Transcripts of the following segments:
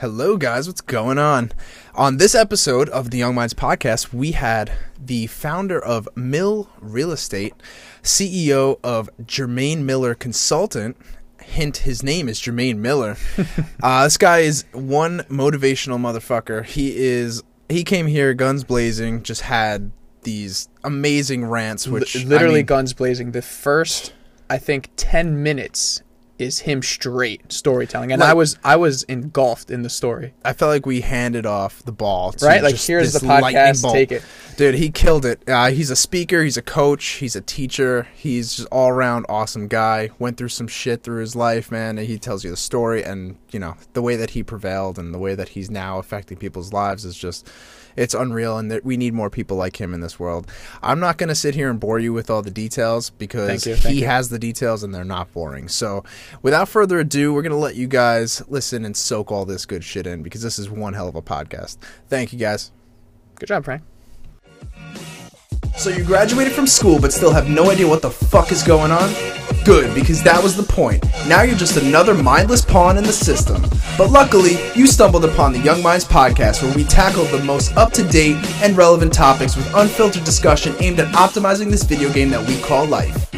Hello, guys. What's going on? On this episode of the Young Minds podcast, we had the founder of Mill Real Estate, CEO of Jermaine Miller Consultant. Hint: His name is Jermaine Miller. uh, this guy is one motivational motherfucker. He is. He came here guns blazing. Just had these amazing rants, which Li- literally I mean, guns blazing. The first, I think, ten minutes is him straight storytelling, and Like- I was I was engulfed in the story. I felt like we handed off the ball. To Right, like here's the podcast, take it. Dude, he killed it. Uh, he's a speaker, he's a coach, he's a teacher. He's just all around awesome guy. Went through some shit through his life, man. And he tells you the story, and you know the way that he prevailed and the way that he's now affecting people's lives is just. It's unreal, and that we need more people like him in this world. I'm not going to sit here and bore you with all the details because Thank you, thank he you. has the details and they're not boring. So, without further ado, we're going to let you guys listen and soak all this good shit in because this is one hell of a podcast. Thank you, guys. Good job, Frank. So you graduated from school but still have no idea what the fuck is going on? Good, because that was the point. Now you're just another mindless pawn in the system. But luckily, you stumbled upon the Young Minds podcast where we tackle the most up-to-date and relevant topics with unfiltered discussion aimed at optimizing this video game that we call life.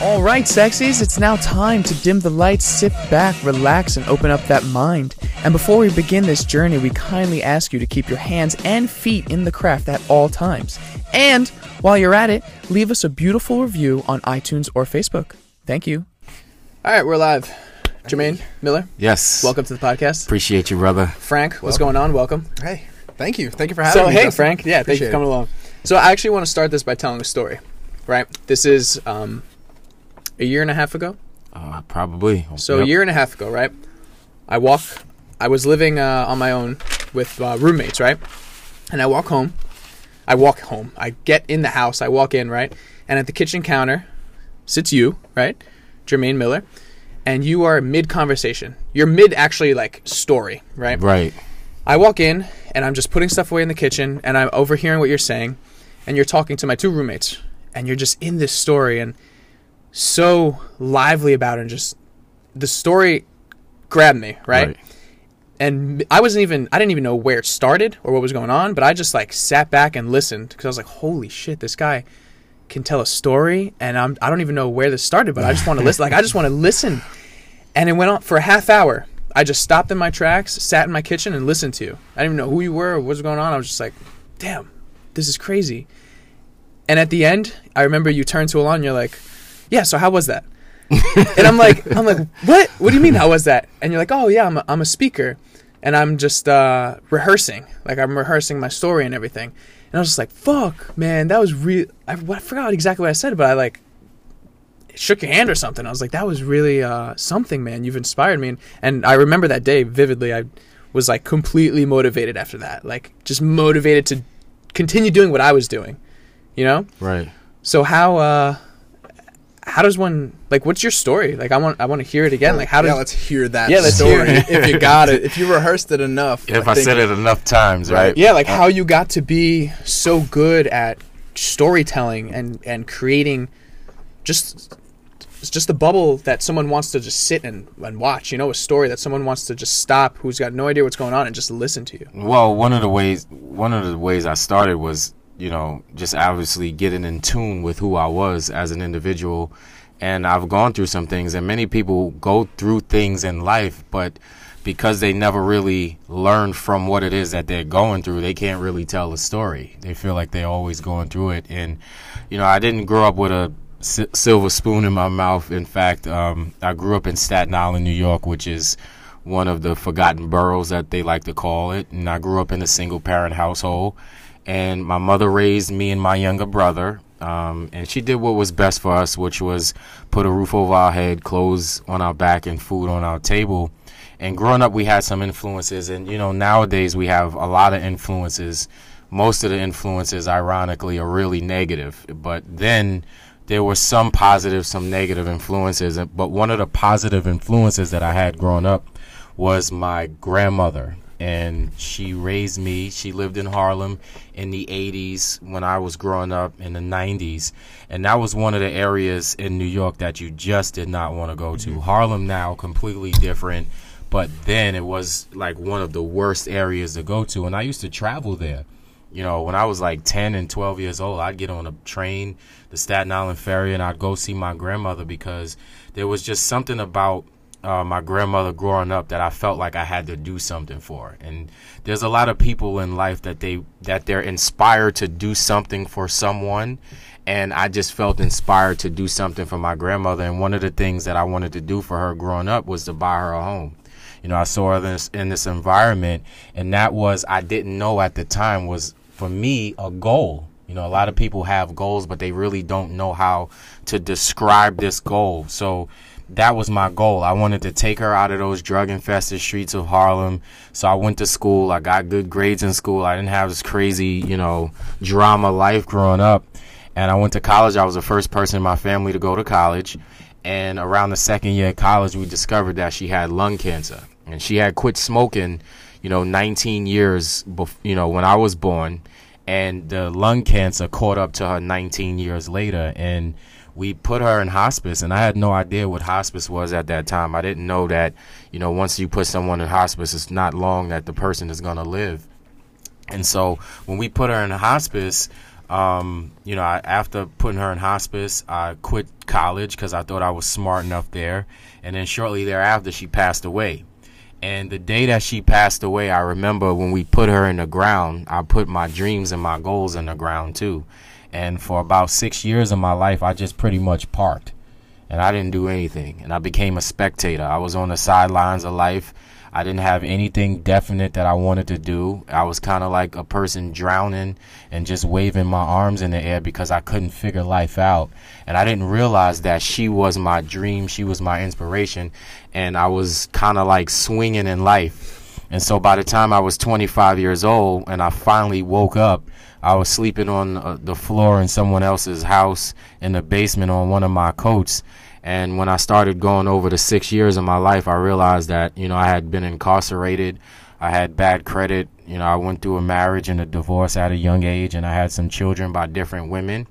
All right, sexies, it's now time to dim the lights, sit back, relax, and open up that mind. And before we begin this journey, we kindly ask you to keep your hands and feet in the craft at all times. And while you're at it, leave us a beautiful review on iTunes or Facebook. Thank you. All right, we're live. Jermaine Miller, Yes. welcome to the podcast. Appreciate you, brother. Frank, what's going on? Welcome. Hey, thank you. Thank you for having So, me. hey, Justin. Frank. Yeah, thank you for coming along. So, I actually want to start this by telling a story, right? This is um, a year and a half ago. Uh, probably. So Yep. a year and a half ago, right? I walk. I was living uh, on my own with uh, roommates, right? And I walk home. I walk home. I get in the house. I walk in, right? And at the kitchen counter sits you, right, Jermaine Miller, and you are mid conversation. You're mid actually like story, right? Right. I walk in and I'm just putting stuff away in the kitchen and I'm overhearing what you're saying and you're talking to my two roommates and you're just in this story and so lively about it and just the story grabbed me, right? And I wasn't even I didn't even know where it started or what was going on, but I just like sat back and listened because I was like, "Holy shit, this guy can tell a story and I'm I don't even know where this started, but I just want to listen. Like I just want to listen." And it went on for a half hour. I just stopped in my tracks, sat in my kitchen, and listened to you. I didn't even know who you were or what was going on. I was just like, damn, this is crazy. And at the end, I remember you turned to Alon you're like, yeah, so how was that? and I'm like, I'm like, what? What do you mean, how was that? And you're like, oh, yeah, I'm a, I'm a speaker. And I'm just uh, rehearsing. Like, I'm rehearsing my story and everything. And I was just like, fuck, man, that was real. I, I forgot exactly what I said, but I like shook your hand or something. I was like, that was really uh, something, man. You've inspired me. And, and I remember that day vividly. I was like completely motivated after that. Like just motivated to continue doing what I was doing, you know? Right. So how, uh, how does one, like, what's your story? Like, I want, I want to hear it again. Like, how yeah, does, let's hear that Yeah, let's story hear if you got it. If you rehearsed it enough. If I, think- said it enough times, right? yeah, like how you got to be so good at storytelling and, and creating just it's just a bubble that someone wants to just sit and, and watch, you know, a story that someone wants to just stop who's got no idea what's going on and just listen to you. Well, one of the ways one of the ways I started was, you know, just obviously getting in tune with who I was as an individual. And I've gone through some things and many people go through things in life, but because they never really learn from what it is that they're going through, they can't really tell a story. They feel like they're always going through it. And, you know, I didn't grow up with a si- silver spoon in my mouth. In fact, um, I grew up in Staten Island, New York, which is one of the forgotten boroughs that they like to call it. And I grew up in a single parent household. And my mother raised me and my younger brother. Um, and she did what was best for us, which was put a roof over our head, clothes on our back, and food on our table. And growing up, we had some influences. And, you know, nowadays we have a lot of influences. Most of the influences, ironically, are really negative. But then there were some positive, some negative influences. But one of the positive influences that I had growing up was my grandmother. And she raised me. She lived in Harlem in the 80s when I was growing up in the 90s. And that was one of the areas in New York that you just did not want to go to. Mm-hmm. Harlem now, completely different but then it was like one of the worst areas to go to and I used to travel there. You know, when I was like 10 and 12 years old, I'd get on a train, the Staten Island ferry and I'd go see my grandmother because there was just something about uh, my grandmother growing up that I felt like I had to do something for. And there's a lot of people in life that they that they're inspired to do something for someone, and I just felt inspired to do something for my grandmother. And one of the things that I wanted to do for her growing up was to buy her a home. You know, I saw her this, in this environment, and that was I didn't know at the time was for me a goal. You know, a lot of people have goals, but they really don't know how to describe this goal. So that was my goal. I wanted to take her out of those drug infested streets of Harlem. So I went to school. I got good grades in school. I didn't have this crazy, you know, drama life growing up. And I went to college. I was the first person in my family to go to college. And around the second year of college, we discovered that she had lung cancer. And she had quit smoking, you know, 19 years, bef- you know, when I was born. And the lung cancer caught up to her 19 years later. And we put her in hospice and I had no idea what hospice was at that time. I didn't know that, you know, once you put someone in hospice, it's not long that the person is going to live. And so when we put her in hospice, um, you know, I, after putting her in hospice, I quit college because I thought I was smart enough there. And then shortly thereafter, she passed away. And the day that she passed away, I remember when we put her in the ground, I put my dreams and my goals in the ground too. And for about six years of my life, I just pretty much parked and I didn't do anything. And I became a spectator. I was on the sidelines of life. I didn't have anything definite that I wanted to do. I was kind of like a person drowning and just waving my arms in the air because I couldn't figure life out. And I didn't realize that she was my dream, she was my inspiration, and I was kind of like swinging in life. And so by the time I was 25 years old and I finally woke up, I was sleeping on uh, the floor in someone else's house in the basement on one of my coats. And when I started going over the six years of my life, I realized that, you know, I had been incarcerated. I had bad credit. You know, I went through a marriage and a divorce at a young age, and I had some children by different women.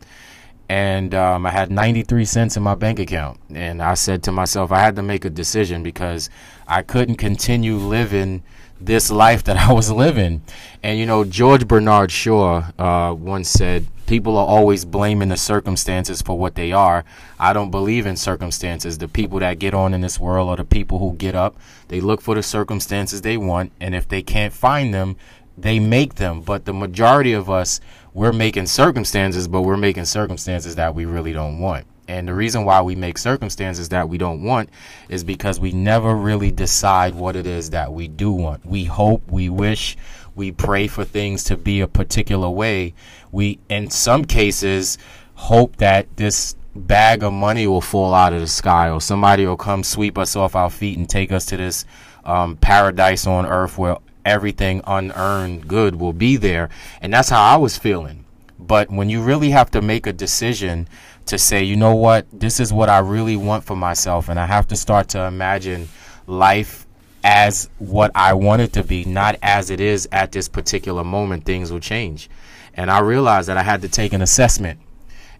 And um, I had 93 cents in my bank account. And I said to myself, I had to make a decision because I couldn't continue living this life that I was living. And you know, George Bernard Shaw uh, once said, "People are always blaming the circumstances for what they are." I don't believe in circumstances. The people that get on in this world are the people who get up. They look for the circumstances they want, and if they can't find them, they make them. But the majority of us, we're making circumstances, but we're making circumstances that we really don't want. And the reason why we make circumstances that we don't want is because we never really decide what it is that we do want. We hope, we wish, we pray for things to be a particular way. We, in some cases, hope that this bag of money will fall out of the sky or somebody will come sweep us off our feet and take us to this um, paradise on earth where everything unearned good will be there. And that's how I was feeling. But when you really have to make a decision to say, you know what, this is what I really want for myself, and I have to start to imagine life as what I want it to be, not as it is at this particular moment, things will change. And I realized that I had to take an assessment.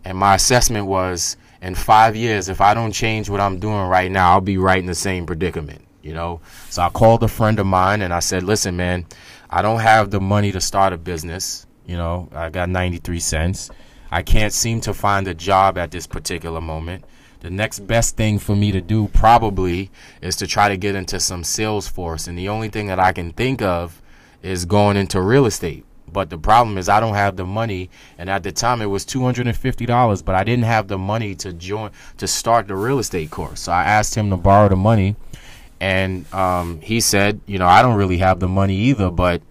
And my assessment was in five years, if I don't change what I'm doing right now, I'll be right in the same predicament, you know? So I called a friend of mine and I said, listen, man, I don't have the money to start a business. You know, I got 93 cents. I can't seem to find a job at this particular moment. The next best thing for me to do probably is to try to get into some sales force. And the only thing that I can think of is going into real estate. But the problem is I don't have the money, and at the time it was two hundred and fifty dollars, but I didn't have the money to join to start the real estate course. So I asked him to borrow the money, and um, he said, you know, I don't really have the money either, but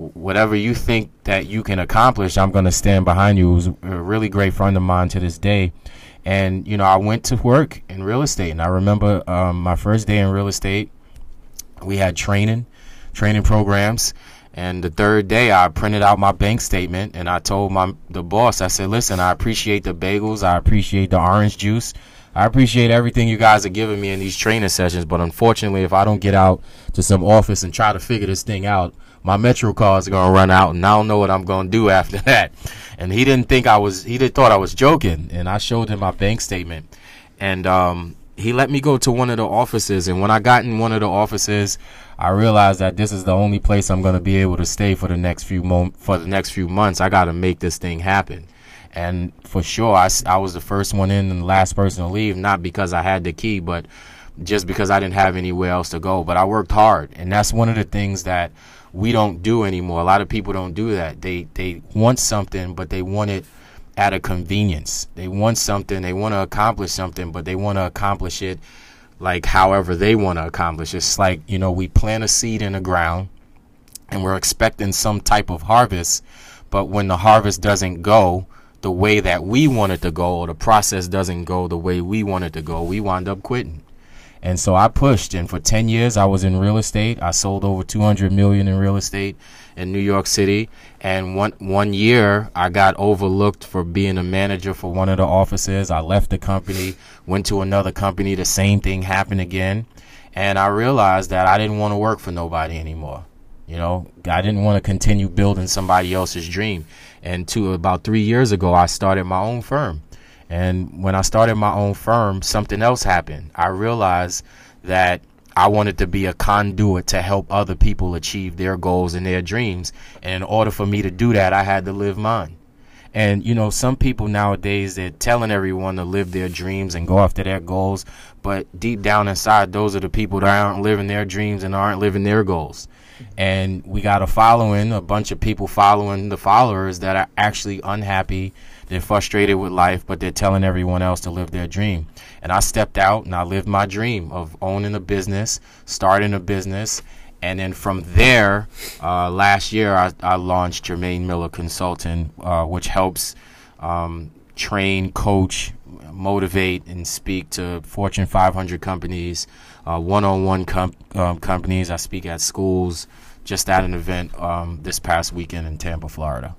whatever you think that you can accomplish, I'm going to stand behind you. He was a really great friend of mine to this day. And, you know, I went to work in real estate. And I remember um, my first day in real estate, we had training, training programs. And the third day, I printed out my bank statement and I told my the boss, I said, listen, I appreciate the bagels. I appreciate the orange juice. I appreciate everything you guys are giving me in these training sessions. But unfortunately, if I don't get out to some office and try to figure this thing out, my Metro card is gonna run out, and I don't know what I'm gonna do after that. And he didn't think I was. He did thought I was joking, and I showed him my bank statement, and um, he let me go to one of the offices, and when I got in one of the offices, I realized that this is the only place I'm to be able to stay for the next few mo- for the next few months. I got to make this thing happen. And for sure, I was the first one in and the last person to leave, not because I had the key, but just because I didn't have anywhere else to go. But I worked hard, and that's one of the things that we don't do anymore. A lot of people don't do that. They they want something, but they want it at a convenience. They want something, they want to accomplish something, but they want to accomplish it like however they want to accomplish. It's like, you know, we plant a seed in the ground and we're expecting some type of harvest, but when the harvest doesn't go the way that we want it to go or the process doesn't go the way we want it to go, we wind up quitting. And so I pushed and for 10 years I was in real estate. I sold over 200 million in real estate in New York City and one one year I got overlooked for being a manager for one of the offices. I left the company, went to another company, the same thing happened again, and I realized that I didn't want to work for nobody anymore. You know, I didn't want to continue building somebody else's dream. And to about 3 years ago I started my own firm. And when I started my own firm, something else happened. I realized that I wanted to be a conduit to help other people achieve their goals and their dreams. And in order for me to do that, I had to live mine. And you know, some people nowadays they're telling everyone to live their dreams and go after their goals, but deep down inside, those are the people that aren't living their dreams and aren't living their goals. And we got a following, a bunch of people following the followers that are actually unhappy. They're frustrated with life, but they're telling everyone else to live their dream. And I stepped out and I lived my dream of owning a business, starting a business, and then from there, uh, last year I, I launched Jermaine Miller Consulting, uh, which helps um, train, coach, motivate, and speak to Fortune 500 companies, uh, one-on-one um, companies. I speak at schools. Just at an event um, this past weekend in Tampa, Florida.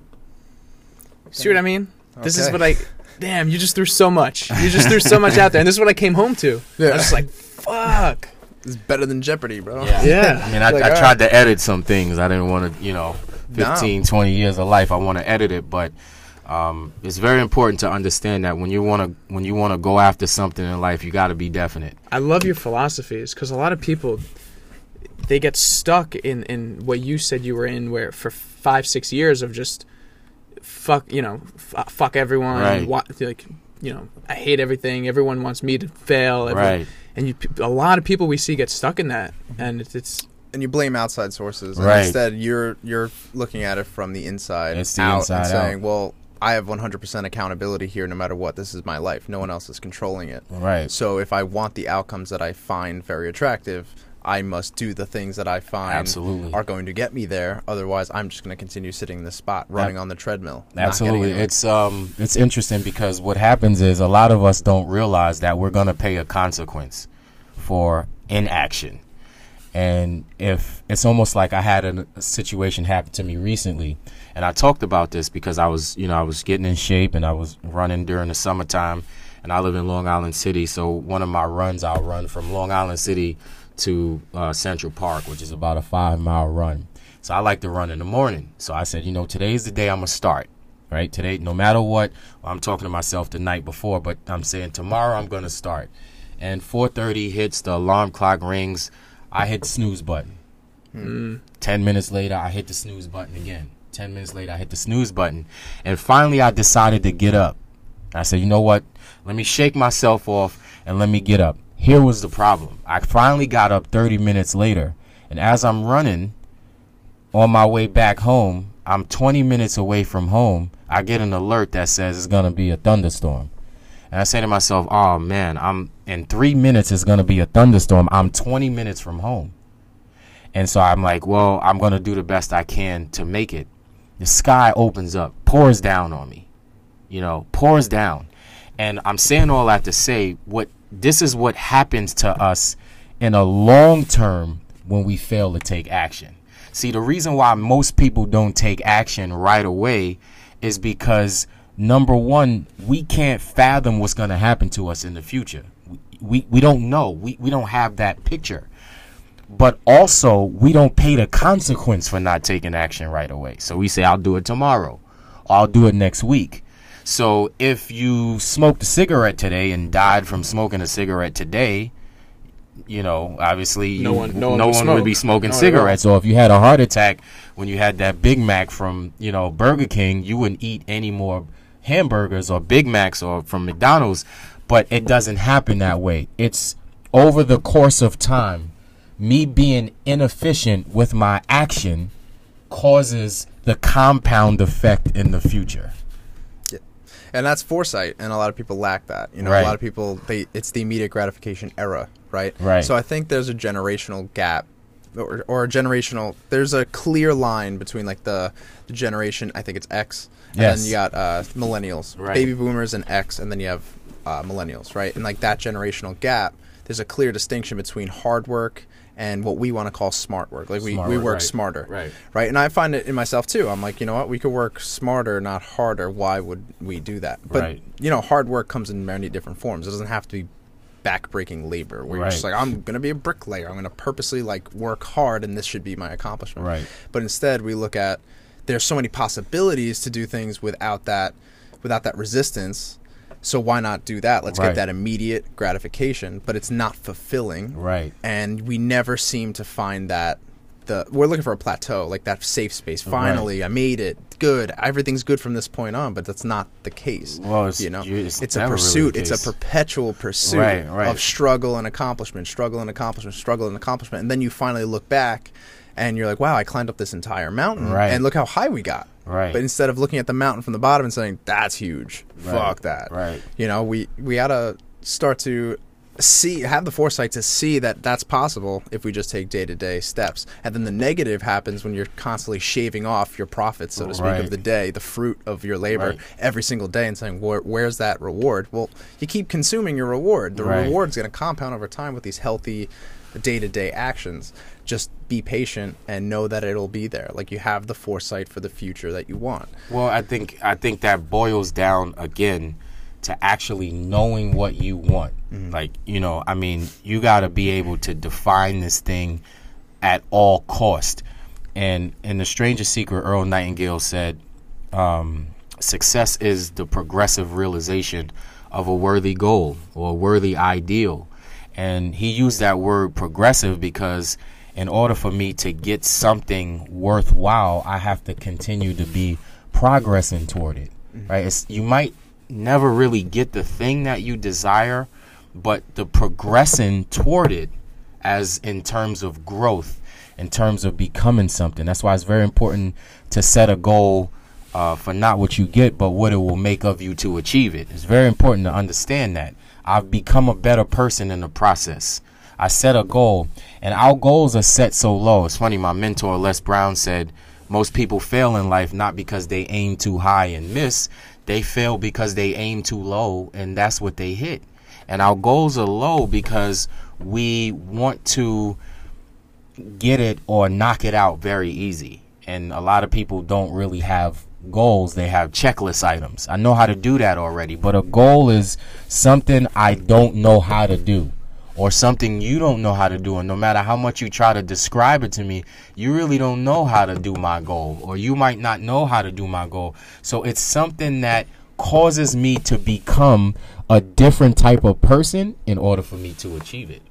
See what I mean? This is what I. Damn, you just threw so much. You just threw so much out there, and this is what I came home to. Yeah. I Yeah. was just like, fuck. It's better than Jeopardy, bro. Yeah. I mean, I, Like, I all tried to edit some things. I didn't want to, you know, No. 15, 20 years of life. I want to edit it, but um, it's very important to understand that when you want to when you want to go after something in life, you got to be definite. I love your philosophies because a lot of people they get stuck in in what you said you were in, where for five six years of just fuck, you know, f- uh, fuck everyone, Right. wa- like you know, I hate everything. Everyone wants me to fail. everyone- Right. And you, a lot of people we see get stuck in that, and it's, it's And you blame outside sources. And Right. Instead, you're you're looking at it from the inside It's the out inside and saying, out. "Well, I have 100% accountability here, no matter what. This is my life. No one else is controlling it. Right. So if I want the outcomes that I find very attractive, I must do the things that I find Absolutely. are going to get me there. Otherwise, I'm just going to continue sitting in the spot, running on the treadmill. Absolutely. It's um it's interesting because what happens is a lot of us don't realize that we're going to pay a consequence for inaction. And if it's almost like I had a, a situation happen to me recently, and I talked about this because I was, you know, I was getting in shape and I was running during the summertime, and I live in Long Island City, so one of my runs I'll run from Long Island City to uh, Central Park, which is about a five mile run. So I like to run in the morning. So I said, you know, today's the day I'm gonna start. Right today, no matter what, I'm talking to myself the night before, but I'm saying tomorrow I'm gonna start. And 4:30 hits, the alarm clock rings. I hit the snooze button. Ten minutes later, I hit the snooze button again. Ten minutes later, I hit the snooze button, and finally, I decided to get up. I said, you know what? Let me shake myself off and let me get up. Here was the problem. I finally got up 30 minutes later, and as I'm running on my way back home, I'm 20 minutes away from home. I get an alert that says it's going to be a thunderstorm. And I say to myself, oh man, I'm in three minutes, it's going to be a thunderstorm. I'm 20 minutes from home. And so I'm like, well, I'm going to do the best I can to make it. The sky opens up, pours down on me, you know, pours down. And I'm saying all that to say what this is what happens to us in a long term when we fail to take action. See, the reason why most people don't take action right away is because number one, we can't fathom what's going to happen to us in the future. We, we, we don't know. We, we don't have that picture. But also, we don't pay the consequence for not taking action right away. So we say, I'll do it tomorrow. Or I'll do it next week. So if you smoked a cigarette today and died from smoking a cigarette today, you know, obviously No you- one- no one no would one would be smoking all. cigarettes. Or if you had a heart attack when you had that Big Mac from, you know, Burger King, you wouldn't eat any more hamburgers or Big Macs or from McDonald's. But it doesn't happen that way. It's over the course of time, me being inefficient with my action causes the compound effect in the future. And that's foresight and a lot of people lack that you know Right. a lot of people they it's the immediate gratification era right Right. so i think there's a generational gap or, or a generational there's a clear line between like the, the generation i think it's x and Yes. then you got uh, millennials Right. baby boomers and x and then you have uh, millennials right and like that generational gap there's a clear distinction between hard work and what we want to call smart work like we, Smart we work, work right. smarter Right. right? And I find it in myself too. I'm like, you know what? We could work smarter, not harder. Why would we do that? But Right. you know, hard work comes in many different forms. It doesn't have to be backbreaking labor where you're just like, I'm gonna be a bricklayer. I'm gonna purposely like work hard, and this should be my accomplishment. Right. But instead, we look at there's so many possibilities to do things without that, without that resistance. So why not do that? Let's Right. get that immediate gratification, but it's not fulfilling. Right. and we never seem to find that the we're looking for a plateau like that safe space. Finally i made it. Good. Everything's good from this point on but that's not the case Well, it's- you know? it's it's, a never really pursuit. It's a perpetual pursuit Right, right. of struggle and accomplishment struggle and accomplishment struggle and accomplishment. And then you finally look back and you're like wow i climbed up this entire mountain Right. and look how high we got Right. but instead of looking at the mountain from the bottom and saying that's huge Right, fuck that right. you know we we gotta start to see have the foresight to see that that's possible if we just take day-to-day steps and then the negative happens when you're constantly shaving off your profits so to speak Right. of the day the fruit of your labor Right. every single day and saying Where, where's that reward well you keep consuming your reward the Right. reward's going to compound over time with these healthy day-to-day actions just be patient and know that it'll be there like you have the foresight for the future that you want Well, I think I think that boils down again to actually knowing what you want. Like, you know, I mean, you got to be able to define this thing at all cost. And in The Strangest Secret, Earl Nightingale said, um, success is the progressive realization of a worthy goal or a worthy ideal. And he used that word progressive because in order for me to get something worthwhile, I have to continue to be progressing toward it. Right? It's, you might never really get the thing that you desire, but the progressing toward it as in terms of growth, in terms of becoming something. That's why it's very important to set a goal uh, for not what you get, but what it will make of you to achieve it. It's very important to understand that. I've become a better person in the process. I set a goal, and our goals are set so low. It's funny, my mentor Les Brown said most people fail in life not because they aim too high and miss, they fail because they aim too low, and that's what they hit. And our goals are low because we want to get it or knock it out very easy. And a lot of people don't really have goals, they have checklist items. I know how to do that already, but a goal is something I don't know how to do or something you don't know how to do. And no matter how much you try to describe it to me, you really don't know how to do my goal, or you might not know how to do my goal. So it's something that causes me to become a different type of person in order for me to achieve it.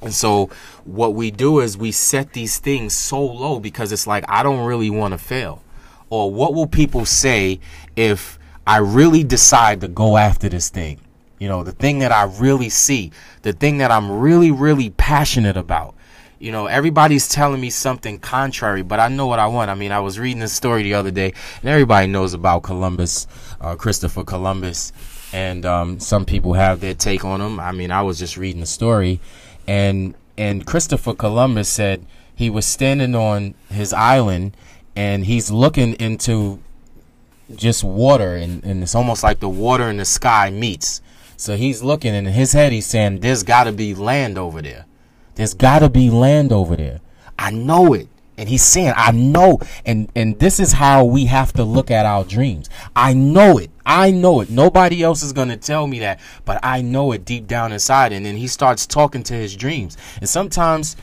And so what we do is we set these things so low because it's like I don't really want to fail. Or what will people say if I really decide to go after this thing? You know, the thing that I really see, the thing that I'm really really passionate about. You know, everybody's telling me something contrary, but I know what I want. I mean, I was reading this story the other day, and everybody knows about Columbus, uh, Christopher Columbus, and um, some people have their take on him. I mean, I was just reading the story, and and Christopher Columbus said he was standing on his island, and he's looking into just water, and, and it's almost like the water and the sky meets. So he's looking, and in his head, he's saying, "There's got to be land over there." There's got to be land over there. I know it. And he's saying, I know. And and this is how we have to look at our dreams. I know it. I know it. Nobody else is to tell me that, but I know it deep down inside. And then he starts talking to his dreams. And sometimes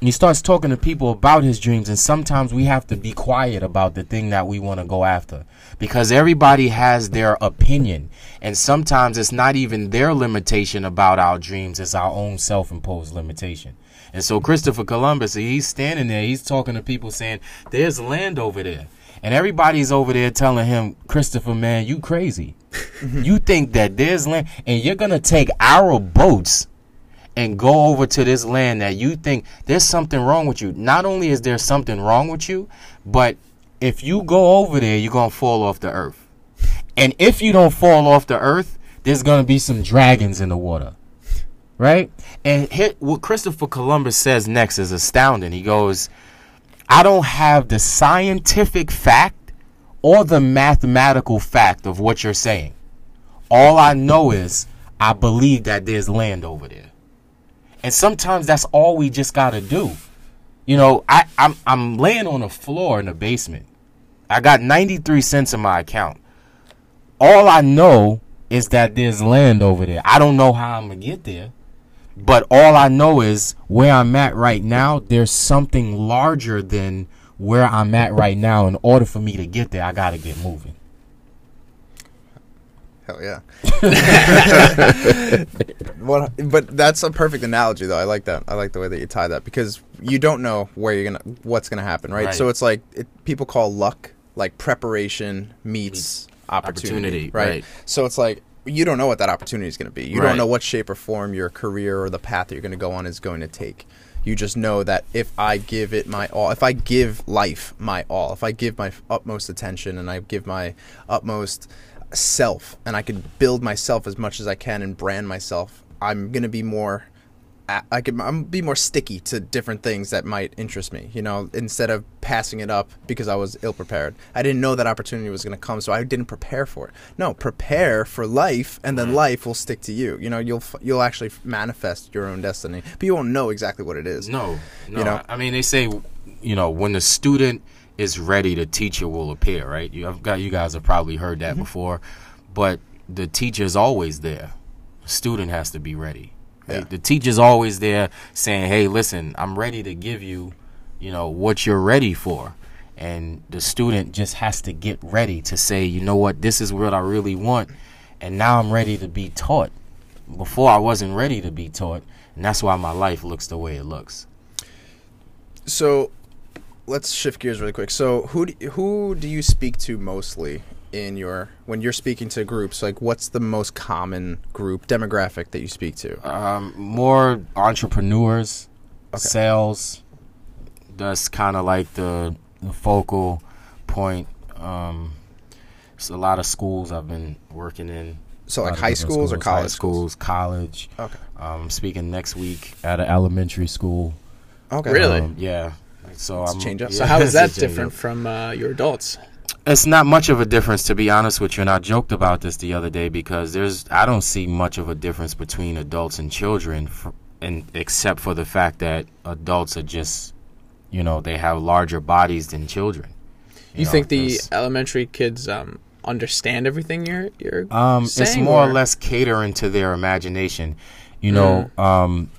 he starts talking to people about his dreams and sometimes we have to be quiet about the thing that we want to go after. Because everybody has their opinion and sometimes it's not even their limitation about our dreams it's our own self-imposed limitation. And so christopher columbus he's standing there he's talking to people saying there's land over there. And everybody's over there telling him christopher man you crazy. You think that there's land and you're gonna take our boats and go over to this land that you think there's something wrong with you. Not only is there something wrong with you, but if you go over there, you're going to fall off the earth. And if you don't fall off the earth, there's going to be some dragons in the water. Right? And what Christopher Columbus says next is astounding. He goes, I don't have the scientific fact or the mathematical fact of what you're saying. All I know is I believe that there's land over there. And sometimes that's all we just gotta do. You know, I, I'm I'm laying on the floor in the basement. I got 93 cents in my account. All I know is that there's land over there. I don't know how I'm gonna get there. But all I know is where I'm at right now, there's something larger than where I'm at right now. In order for me to get there, I gotta get moving. Hell yeah. what, but that's a perfect analogy, though. I like that. I like the way that you tie that because you don't know where you're gonna, what's gonna happen, right? Right. So it's like it, people call luck like preparation meets opportunity, Opportunity, right? right. So it's like you don't know what that opportunity is gonna be. You Right. don't know what shape or form your career or the path that you're gonna go on is going to take. You just know that if I give it my all, if I give life my all, if I give my utmost attention and I give my utmost self and I can build myself as much as I can and brand myself, I'm gonna be more. I can I'm be more sticky to different things that might interest me. You know, instead of passing it up because I was ill prepared. I didn't know that opportunity was going to come, so I didn't prepare for it. No, prepare for life, and then mm. life will stick to you. You know, you'll you'll actually manifest your own destiny, but you won't know exactly what it is. No, no. You know? I mean, they say, you know, when the student is ready, the teacher will appear. Right? You, I've got you guys have probably heard Mm-hmm. that before, but the teacher's always there. The student has to be ready. Right? Yeah. The teacher's always there saying, "Hey, listen, I'm ready to give you, you know, what you're ready for." And the student just has to get ready to say, "You know what? This is what I really want." And now I'm ready to be taught. Before I wasn't ready to be taught, and that's why my life looks the way it looks. So, let's shift gears really quick. So, who do, who do you speak to mostly in your when you're speaking to groups? Like, what's the most common group demographic that you speak to? Um, more entrepreneurs, Okay. sales. That's kind of like the, the focal point. Um, it's a lot of schools I've been working in. So, like high different schools or high college schools? schools, college. Okay. Um, I'm speaking next week at an elementary school. Okay. Really? Um, yeah. So It's a I'm change up. yeah, So how is that different up. from uh, your adults? It's not much of a difference, to be honest with you. And I joked about this the other day because there's I don't see much of a difference between adults and children, for, and except for the fact that adults are just, you know, they have larger bodies than children. You, know, think the elementary kids um, understand everything you're you're Um, it's more or or- less catering to their imagination. You know, um,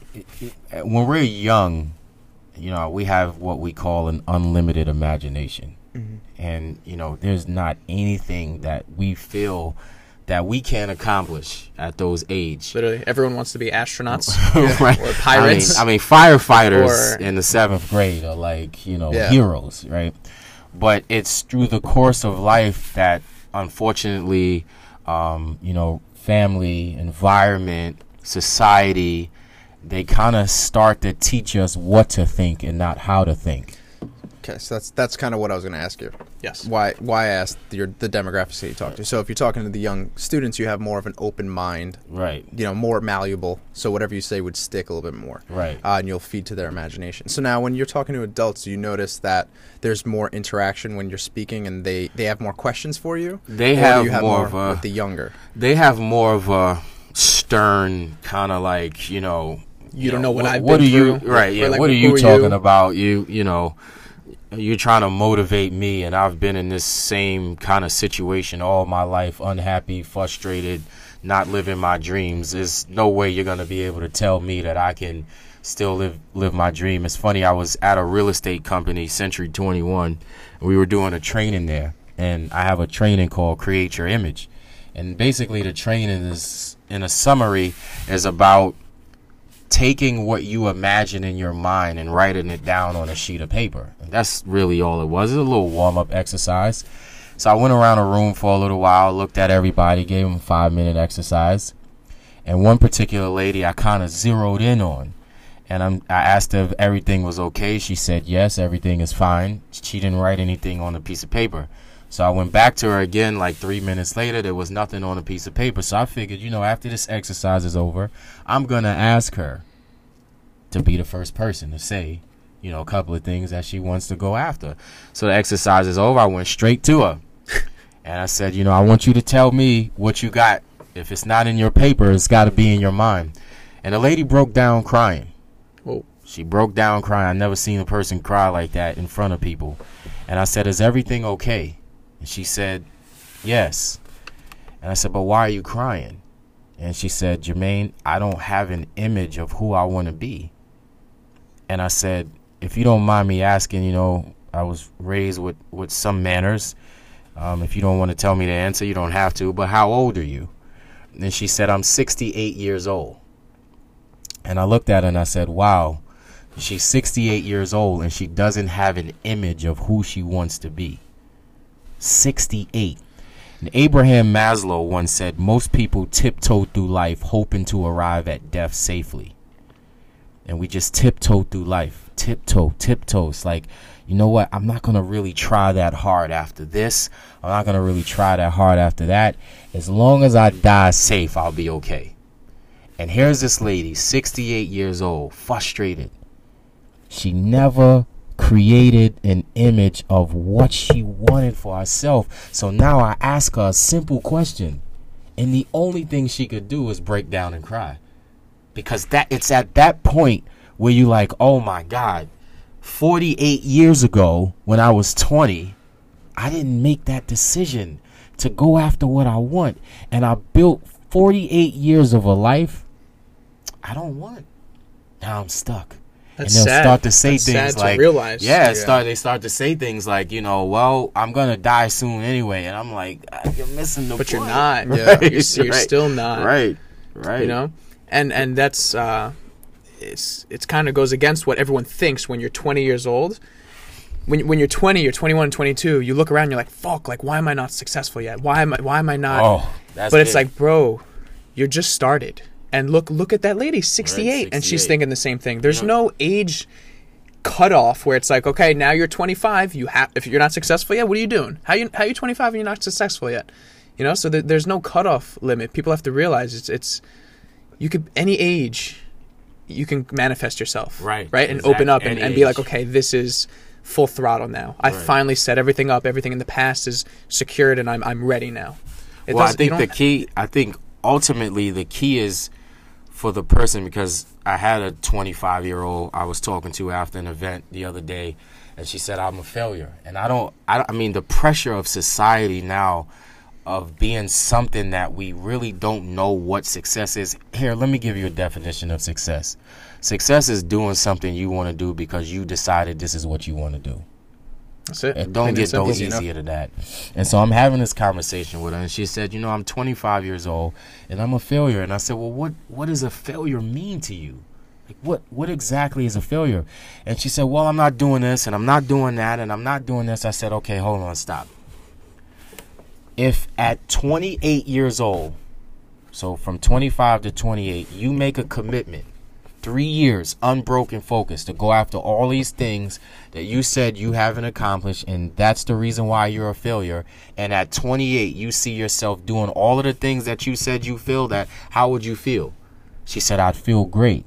when we're young, you know, we have what we call an unlimited imagination. And, you know, there's not anything that we feel that we can accomplish at those age. literally everyone wants to be astronauts right? or pirates. I mean, I mean firefighters Or- in the seventh grade are like, you know, Yeah. heroes, right? But it's through the course of life that, unfortunately, um, you know, family, environment, society, they kind of start to teach us what to think and not how to think. Okay, so that's that's kind of what I was going to ask you. yes. Why why I asked your the demographics that you talk to. So if you're talking to the young students, you have more of an open mind, Right. you know, more malleable. So whatever you say would stick a little bit more, Right. uh, and you'll feed to their imagination. So now, when you're talking to adults, you notice that there's more interaction when you're speaking, and they they have more questions for you. They Or do have you have more more of a- with the younger. They have more of a stern kind of like, you know, You don't know what I've what been are you right yeah like, what are you talking you? about you you know you're trying to motivate me and i've been in this same kind of situation all my life unhappy frustrated not living my dreams there's no way you're going to be able to tell me that i can still live live my dream. It's funny. I was at a real estate company, Century 21. We were doing a training there, and I have a training called Create Your Image, and basically the training is in a summary is about taking what you imagine in your mind and writing it down on a sheet of paper. That's really all it was. A little warm up exercise. So I went around a room for a little while, looked at everybody, gave them a five minute exercise. And one particular lady I kind of zeroed in on. And I'm, I asked her if everything was okay. She said, yes, everything is fine. She didn't write anything on a piece of paper. So I went back to her again like three minutes later. There was nothing on a piece of paper. So I figured, you know, after this exercise is over, I'm going to ask her to be the first person to say, you know, a couple of things that she wants to go after. So the exercise is over. I went straight to her. and I said, you know, I want you to tell me what you got. If it's not in your paper, it's got to be in your mind. And the lady broke down crying. Whoa. She broke down crying. I never seen a person cry like that in front of people. And I said, Is everything okay? And she said, Yes. And I said, But why are you crying? And she said, Jermaine, I don't have an image of who I want to be. And I said, If you don't mind me asking, you know, I was raised with, with some manners. Um, if you don't want to tell me the answer, you don't have to. But how old are you? And she said, I'm 68 years old. And I looked at her and I said, Wow, she's 68 years old and she doesn't have an image of who she wants to be. 68. And Abraham Maslow once said, Most people tiptoe through life hoping to arrive at death safely. And we just tiptoe through life. Tiptoe, tiptoe. It's like, you know what? I'm not going to really try that hard after this. I'm not going to really try that hard after that. As long as I die safe, I'll be okay. And here's this lady, 68 years old, frustrated. She never created an image of what she wanted for herself. So now I ask her a simple question. And the only thing she could do is break down and cry. Because that it's at that point where you like, "Oh my god, 48 years ago when I was 20, I didn't make that decision to go after what I want and I built 48 years of a life I don't want. Now I'm stuck. That's and they'll sad. start to say That's things sad to like, realize. yeah, Yeah. start they start to say things like, you know, well, I'm gonna die soon anyway, and I'm like, "Ah, you're missing the point. But you're point." not. Yeah. You're, you're Right. still not. right, right, You know, and and that's uh, it's it's kind of goes against what everyone thinks when you're 20 years old. When, when you're 20, you're 21, 22, you look around, you're like, fuck, like, why am I not successful yet? Why am I, why am I not? Oh, that's but it's big. like, bro, you're just started. And look, look at that lady, 68, and she's thinking the same thing. There's Yeah. no age cutoff where it's like, okay, now you're 25. You have, if you're not successful yet, what are you doing? How you, how you 25 and you're not successful yet? You know, so th- there's no cutoff limit. People have to realize it's, it's, you could any age, you can manifest yourself, Right. right, and Exact- open up and, and be like, okay, this is full throttle now. I Right. finally set everything up. Everything in the past is secured, and I'm I'm ready now. It well, I think the key. I think ultimately the key is for the person because I had a 25 year old I was talking to after an event the other day, and she said I'm a failure, and I don't. I, I mean the pressure of society now. Of being something that we really don't know what success is. Here, let me give you a definition of success. Success is doing something you want to do because you decided this is what you want to do. That's it. It don't get no simple. you know? easier than that. And so I'm having this conversation with her, and she said, "You know, I'm 25 years old, and I'm a failure." And I said, "Well, what what does a failure mean to you? Like, what what exactly is a failure?" And she said, "Well, I'm not doing this, and I'm not doing that, and I'm not doing this." I said, "Okay, hold on, stop. If at 28 years old, so from 25 to 28, you make a commitment." Three years unbroken focus to go after all these things that you said you haven't accomplished, and that's the reason why you're a failure. And at 28, you see yourself doing all of the things that you said you feel that. How would you feel? She said, I'd feel great.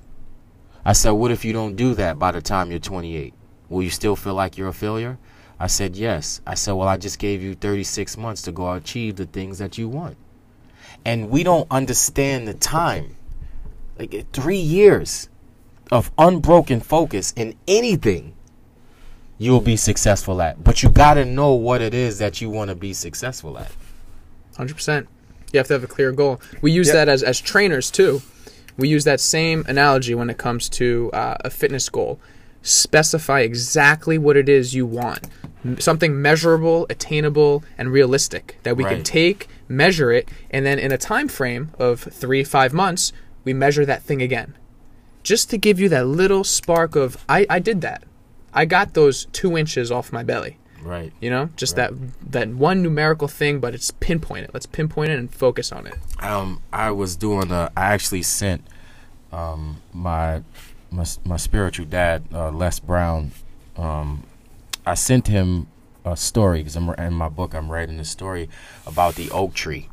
I said, What if you don't do that by the time you're 28? Will you still feel like you're a failure? I said, Yes. I said, Well, I just gave you 36 months to go achieve the things that you want. And we don't understand the time. Like three years of unbroken focus in anything you'll be successful at. But you got to know what it is that you want to be successful at. Hundred percent. You have to have a clear goal. We use Yep. that as as trainers too. We use that same analogy when it comes to uh, a fitness goal. Specify exactly what it is you want. Something measurable, attainable, and realistic that we can take, measure it, and then in a time frame of three, five months, we measure that thing again. Just to give you that little spark of, I, I did that. I got those two inches off my belly. Right. You know, just that that one numerical thing, but it's pinpoint it. Let's pinpoint it and focus on it. um, I was doing a. I actually sent um, my my my spiritual dad, uh, Les Brown. Um, I sent him a story because I'm in my book. I'm writing a story about the oak tree,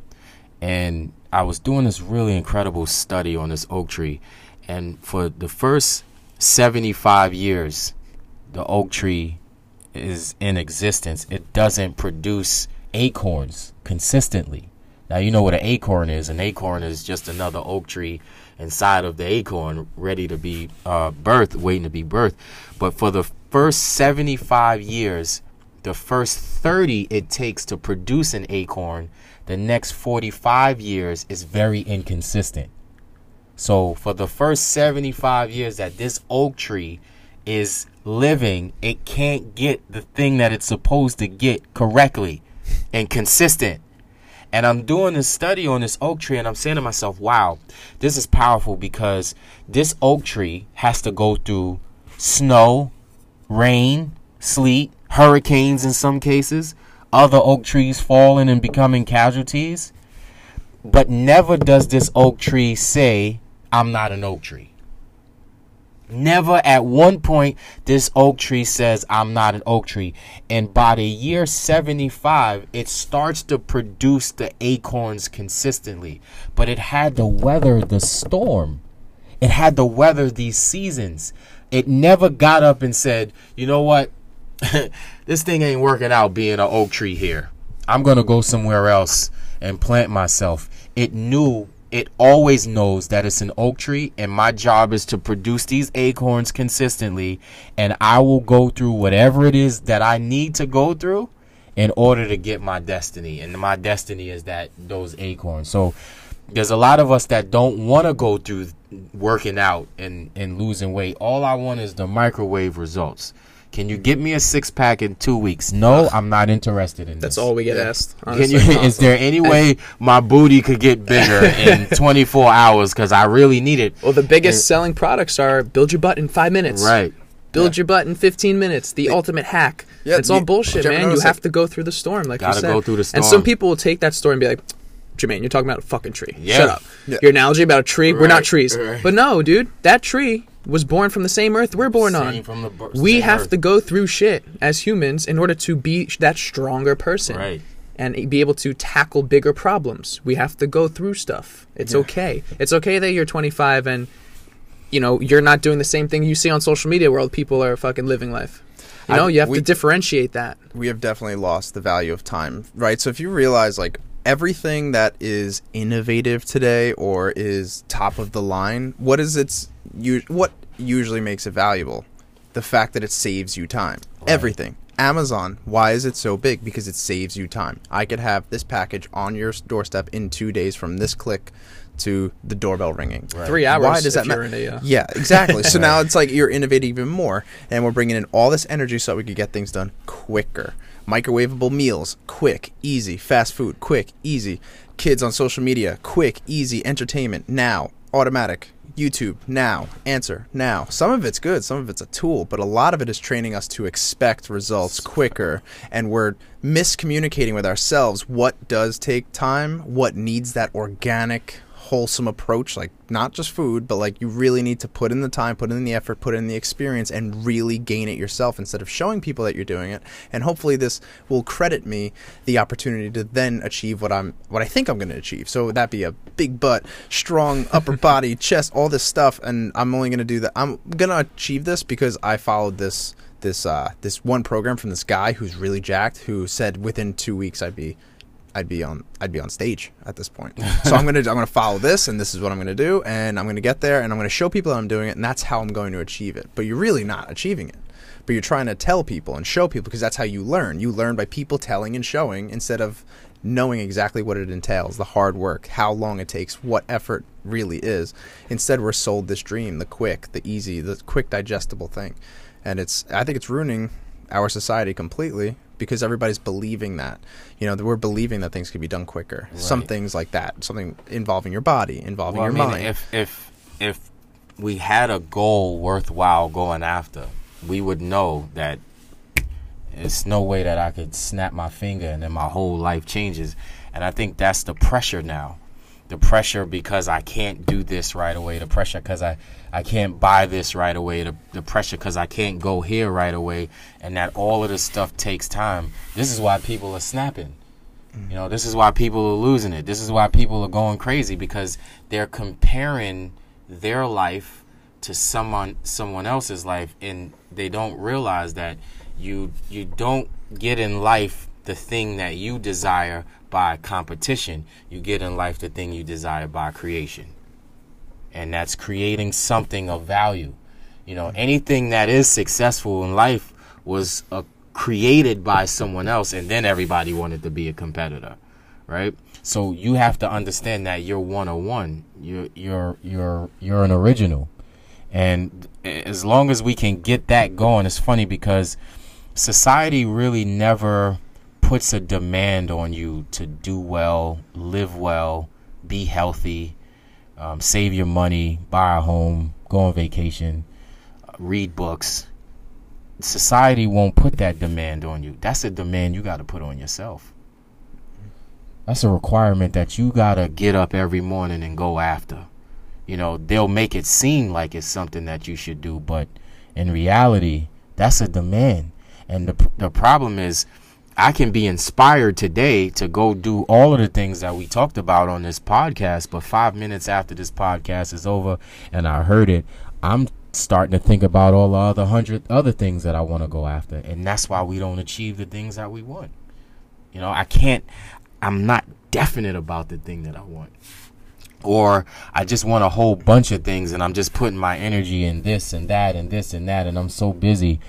and I was doing this really incredible study on this oak tree, and for the first 75 years, the oak tree is in existence. It doesn't produce acorns consistently. Now you know what an acorn is. An acorn is just another oak tree inside of the acorn, ready to be uh, birthed, waiting to be birthed. But for the first 75 years, the first 30 it takes to produce an acorn, the next 45 years is very inconsistent. So for the first 75 years that this oak tree is living, it can't get the thing that it's supposed to get correctly and consistent. And I'm doing this study on this oak tree and I'm saying to myself, wow, this is powerful because this oak tree has to go through snow, rain, sleet, hurricanes in some cases, other oak trees falling and becoming casualties. But never does this oak tree say, I'm not an oak tree. Never at one point this oak tree says I'm not an oak tree. And by the year 75, it starts to produce the acorns consistently. But it had to weather the storm. It had to weather these seasons. It never got up and said, you know what? this thing ain't working out being an oak tree here. I'm going to go somewhere else and plant myself. It knew it always knows that it's an oak tree and my job is to produce these acorns consistently and I will go through whatever it is that I need to go through in order to get my destiny and my destiny is that those acorns. So there's a lot of us that don't want to go through working out and and losing weight. All I want is the microwave results. Can you get me a six pack in two weeks? No, I'm not interested in this. That's this. all we get Yeah. asked. Can Honestly. you, is there any way my booty could get bigger in 24 hours? Because I really need it. well, the biggest selling products are build your butt in five minutes. Right. Build your butt in 15 minutes. The ultimate hack. Yeah, it's all bullshit, did you ever man. You have like- to go through the storm, like Gotta you said. go through the And some people will take that story and be like, Jermaine, you're talking about a fucking tree. Yeah. Shut up. Yeah. Your analogy about a tree, we're not trees. right. But no, dude, that tree was born from the same earth we're born on. bir- we have earth. to go through shit as humans in order to be that stronger person. Right. And be able to tackle bigger problems. We have to go through stuff. It's okay. It's okay that you're 25 and you know you're not doing the same thing you see on social media where all people are fucking living life. You I- know, you have we- to differentiate that. we have definitely lost the value of time, right? So if you realize like everything that is innovative today or is top of the line, what is its u- what usually makes it valuable? The fact that it saves you time. Everything. Amazon, why is it so big? Because it saves you time. I could have this package on your doorstep in 2 days from this click to the doorbell ringing. Three hours. Why does if that matter? uh, Yeah, exactly. So now it's like you're innovating even more, and we're bringing in all this energy so that we could get things done quicker. Microwavable meals, quick, easy. Fast food, quick, easy. Kids on social media, quick, easy. Entertainment now, automatic. YouTube now, answer now. Some of it's good, some of it's a tool, but a lot of it is training us to expect results quicker, and we're miscommunicating with ourselves what does take time, what needs that organic wholesome approach like not just food but like you really need to put in the time put in the effort put in the experience and really gain it yourself instead of showing people that you're doing it. And hopefully this will credit me the opportunity to then achieve what I'm what I think I'm going to achieve. So that be a big butt strong upper body chest all this stuff and I'm only going to do that I'm going to achieve this because I followed this this uh this one program from this guy who's really jacked who said within 2 weeks I'd be I'd be on I'd be on stage at this point. So I'm gonna I'm gonna follow this, and this is what I'm gonna do, and I'm gonna get there, and I'm gonna show people that I'm doing it, and that's how I'm going to achieve it. But you're really not achieving it. But you're trying to tell people and show people because that's how you learn. You learn by people telling and showing instead of knowing exactly what it entails, the hard work, how long it takes, what effort really is. Instead, we're sold this dream, the quick, the easy, the quick digestible thing. And it's I think it's ruining our society completely because everybody's believing that. You know, we're believing that things can be done quicker. Some things like that, something involving your body, involving Well, your I mean, mind. if if if we had a goal worthwhile going after, we would know that it's no way that I could snap my finger and then my whole life changes. And I think that's the pressure now. The pressure because I can't do this right away. The pressure because I, I can't buy this right away. The, the pressure because I can't go here right away. And that all of this stuff takes time. This is why people are snapping. You know, this is why people are losing it. This is why people are going crazy because they're comparing their life to someone someone else's life and they don't realize that you you don't get in life the thing that you desire by competition. You get in life the thing you desire by creation. And that's creating something of value. You know, anything that is successful in life was uh, created by someone else, and then everybody wanted to be a competitor, right? So you have to understand that you're one on one. You're you're you're you're an original, and as long as we can get that going, it's funny because society really never puts a demand on you to do well, live well, be healthy, um, save your money, buy a home, go on vacation, uh, read books. Society won't put that demand on you. That's a demand you got to put on yourself. That's a requirement that you got to get up every morning and go after. You know, they'll make it seem like it's something that you should do, but in reality, that's a demand. And the the problem is I can be inspired today to go do all of the things that we talked about on this podcast, but 5 minutes after this podcast is over and I heard it, I'm starting to think about all the other 100 other things that I want to go after, and that's why we don't achieve the things that we want. You know, I can't I'm not definite about the thing that I want or I just want a whole bunch of things and I'm just putting my energy in this and that and this and that and I'm so busy.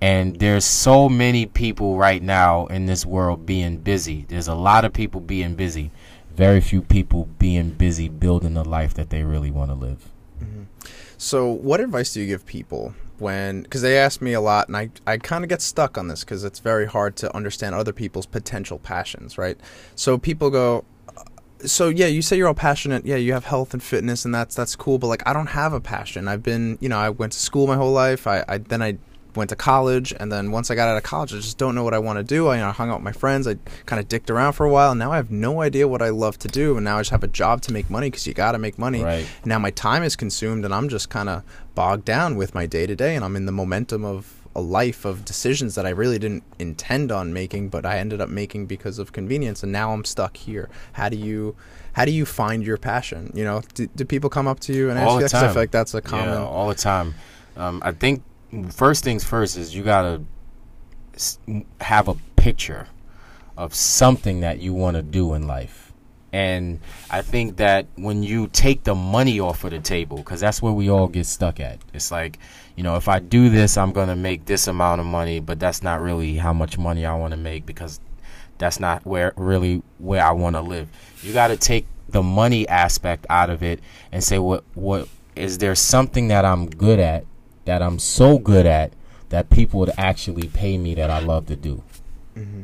And there's so many people right now in this world being busy. There's a lot of people being busy. Very few people being busy building the life that they really want to live. So, what advice do you give people when? Because they ask me a lot, and I I kind of get stuck on this because it's very hard to understand other people's potential passions, right? So people go, "Uh, so yeah, you say you're all passionate. Yeah, you have health and fitness, and that's that's cool. But like, I don't have a passion. I've been, you know, I went to school my whole life. I, I then I went to college, and then once I got out of college, I just don't know what I want to do. I you know, hung out with my friends. I kind of dicked around for a while. And now I have no idea what I love to do, and now I just have a job to make money because you got to make money. Right. Now my time is consumed, and I'm just kind of bogged down with my day to day, and I'm in the momentum of a life of decisions that I really didn't intend on making, but I ended up making because of convenience, and now I'm stuck here. How do you, how do you find your passion? You know, do, do people come up to you and ask All you that? I feel like that's a common. Yeah, all the time. Um, I think first things first is you gotta have a picture of something that you want to do in life. And I think that when you take the money off of the table, because that's where we all get stuck at. It's like, you know, if I do this, I'm going to make this amount of money, but that's not really how much money I want to make because that's not where really where I want to live. You got to take the money aspect out of it and say what what is there something that I'm good at that I'm so good at that people would actually pay me that I love to do. Mm-hmm.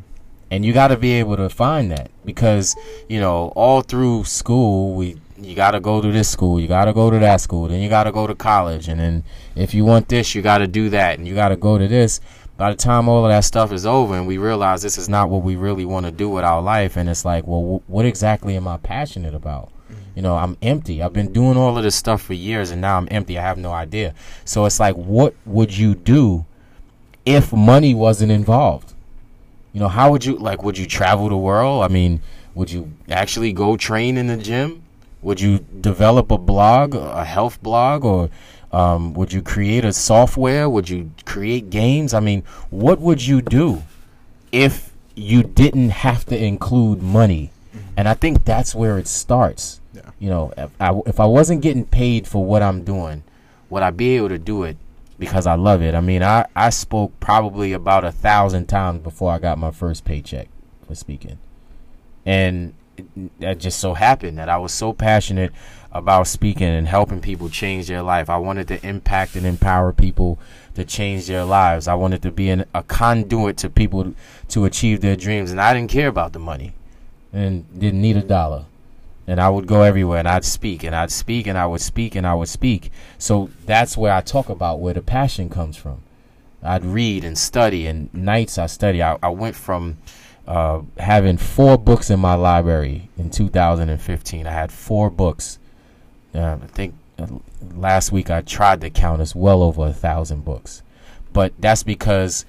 And you got to be able to find that because you know all through school we you got to go to this school, you got to go to that school, then you got to go to college, and then if you want this, you got to do that, and you got to go to this. By the time all of that stuff is over, and we realize this is not what we really want to do with our life, and it's like, well, wh- what exactly am I passionate about? You know, I'm empty. I've been doing all of this stuff for years, and now I'm empty. I have no idea. So it's like, what would you do if money wasn't involved? You know, how would you like? Would you travel the world? I mean, would you actually go train in the gym? Would you develop a blog, a health blog, or um, would you create a software? Would you create games? I mean, what would you do if you didn't have to include money? And I think that's where it starts. Yeah. You know, if I, if I wasn't getting paid for what I'm doing, would I be able to do it because I love it? I mean, I, I spoke probably about a thousand times before I got my first paycheck for speaking. and that just so happened that I was so passionate about speaking and helping people change their life. I wanted to impact and empower people to change their lives. I wanted to be an, a conduit to people to achieve their dreams, and I didn't care about the money and didn't need a dollar. And I would go everywhere and I'd speak and I'd speak and I would speak and I would speak. So that's where I talk about where the passion comes from. I'd read and study, and nights I study. I, I went from uh, having four books in my library in 2015. I had four books. Uh, I think uh, last week I tried to count. It's well over a thousand books. But that's because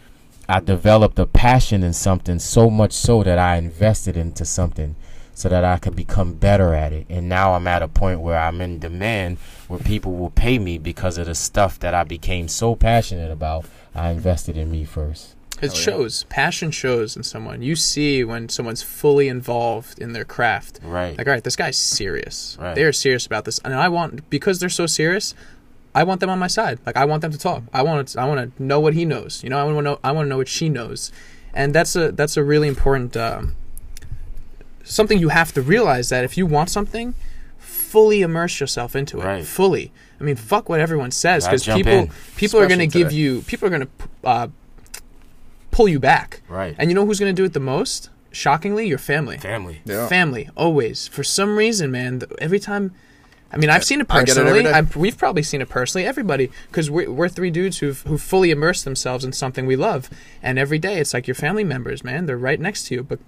I developed a passion in something so much so that I invested into something so that I could become better at it. And now I'm at a point where I'm in demand where people will pay me because of the stuff that I became so passionate about. I invested in me first. It Hell yeah. shows. Passion shows in someone. You see when someone's fully involved in their craft. Right. Like, all right, this guy's serious. Right. They are serious about this, and I want because they're so serious. I want them on my side. Like, I want them to talk. I want to. I want to know what he knows. You know, I want to know. I want to know what she knows, and that's a that's a really important um, something you have to realize that if you want something, fully immerse yourself into it. Right. Fully. I mean, fuck what everyone says because people in. people are going to give you people are going to uh, pull you back. Right. And you know who's going to do it the most? Shockingly, your family. Family. Yeah. Family, always. For some reason, man, th- every time. I mean, I've seen it I it personally. I've, we've probably seen it personally. Everybody, because we're, we're three dudes who've who fully immersed themselves in something we love, and every day it's like your family members, man. They're right next to you, but be-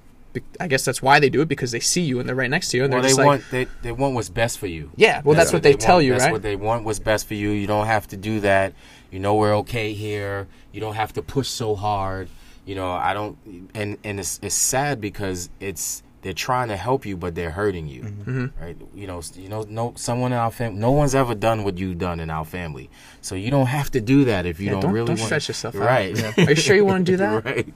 I guess that's why they do it because they see you and they're right next to you, and Well, they're they just like, want they, they want what's best for you. yeah. Well, that's, what they, tell want. you, That's right? what they want. What's best for you. You don't have to do that. You know we're okay here. You don't have to push so hard. You know I don't. And and it's it's sad because it's they're trying to help you, but they're hurting you. Mm-hmm. Right? You know. You know. No. Someone in our family. No one's ever done what you've done in our family. So you don't have to do that if you Yeah, don't, don't- really don't want. stretch yourself out. Right. Yeah. Are you sure you wanna do that? right.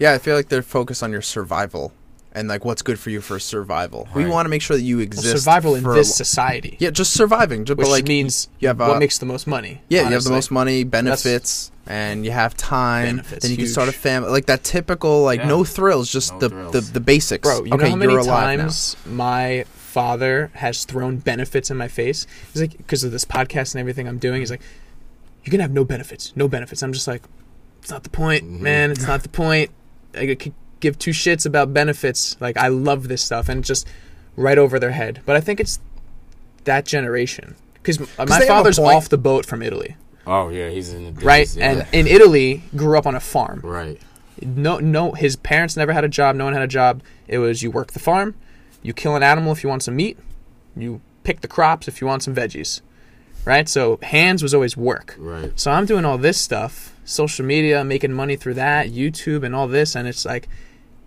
Yeah, I feel like they're focused on your survival and like what's good for you for survival. We want to make sure that you Well, exist. survival in this lo- society, Yeah, just surviving. Just, which but like means you have, what uh, makes the most money. yeah, you have the most money, benefits, and you have time. Benefits, then you can start a family. Like that typical, like Yeah. no thrills, just No the, thrills. the the basics. Bro, you okay, know how many you're now. times my father has thrown benefits in my face? He's like, because of this podcast and everything I'm doing, he's like, you're gonna have no benefits, no benefits. I'm just like, it's not the point, Mhm. man. It's not the point. I could give two shits about benefits. Like, I love this stuff, and just right over their head. But I think it's that generation because uh, my father's off the boat from Italy, Oh yeah, he's in the right? yeah. And in Italy, grew up on a farm. right. no no his parents never had a job no one had a job it was you work the farm you kill an animal if you want some meat you pick the crops if you want some veggies right so hands was always work Right. so i'm doing all this stuff social media making money through that youtube and all this and it's like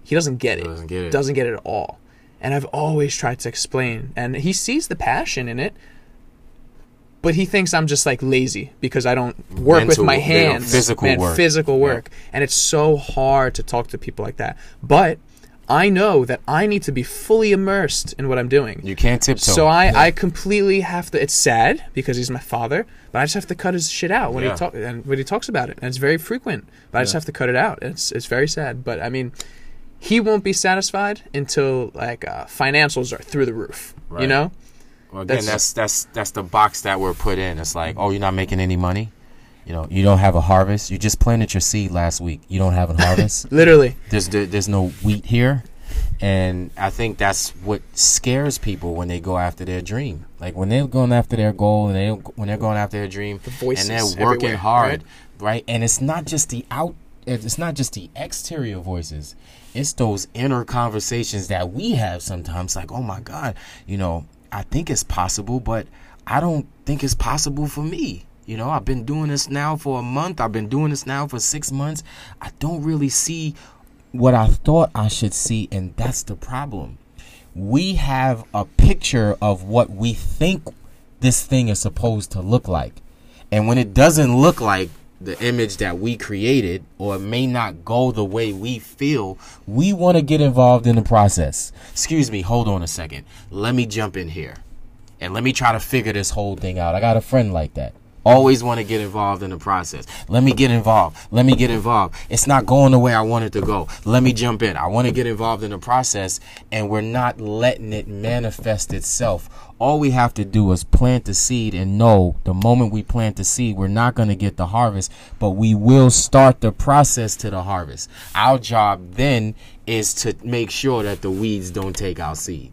he doesn't get it Doesn't get it. doesn't get it at all and i've always tried to explain and he sees the passion in it but he thinks I'm just like lazy because I don't work with my hands, physical man, work. physical work, and it's so hard to talk to people like that. But I know that I need to be fully immersed in what I'm doing. You can't tiptoe. So I, I completely have to. It's sad because he's my father, but I just have to cut his shit out when Yeah. he talk and when he talks about it, and it's very frequent. But I just have to cut it out. It's it's very sad. But I mean, he won't be satisfied until like uh, financials are through the roof. You know? Well, again, That's- that's, that's that's the box that we're put in. It's like, oh, you're not making any money. You know, you don't have a harvest. You just planted your seed last week. You don't have a harvest. Literally. there's there, there's no wheat here, and I think that's what scares people when they go after their dream. Like when they're going after their goal and they when they're going after their dream, voices and they're working hard, right? And it's not just the out. It's not just the exterior voices. It's those inner conversations that we have sometimes. Like, oh my God, you know, I think it's possible, but I don't think it's possible for me. You know, I've been doing this now for a month. I've been doing this now for six months. I don't really see what I thought I should see, and that's the problem. We have a picture of what we think this thing is supposed to look like. And when it doesn't look like the image that we created, or it may not go the way we feel, we want to get involved in the process. Excuse me, hold on a second. Let me jump in here and let me try to figure this whole thing out. I got a friend like that. Always want to get involved in the process. Let me get involved. Let me get involved. It's not going the way I want it to go. Let me jump in. I want to get involved in the process, and we're not letting it manifest itself. All we have to do is plant the seed and know the moment we plant the seed, we're not going to get the harvest, but we will start the process to the harvest. Our job then is to make sure that the weeds don't take our seed.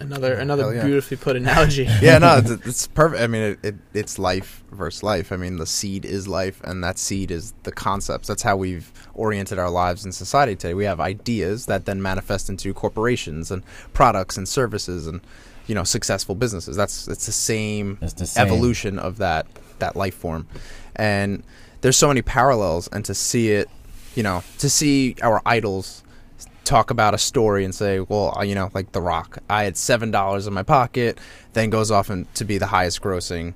Another mm, another yeah. beautifully put analogy. yeah, no, it's, it's perfect. I mean, it, it, it's life versus life. I mean, the seed is life, and that seed is the concepts. That's how we've oriented our lives in society today. We have ideas that then manifest into corporations and products and services and you know successful businesses. That's it's the same It's the same. evolution of that that life form, and there's so many parallels. And to see it, you know, to see our idols talk about a story and say, well, uh, you know, like The Rock, I had seven dollars in my pocket, then goes off and to be the highest grossing,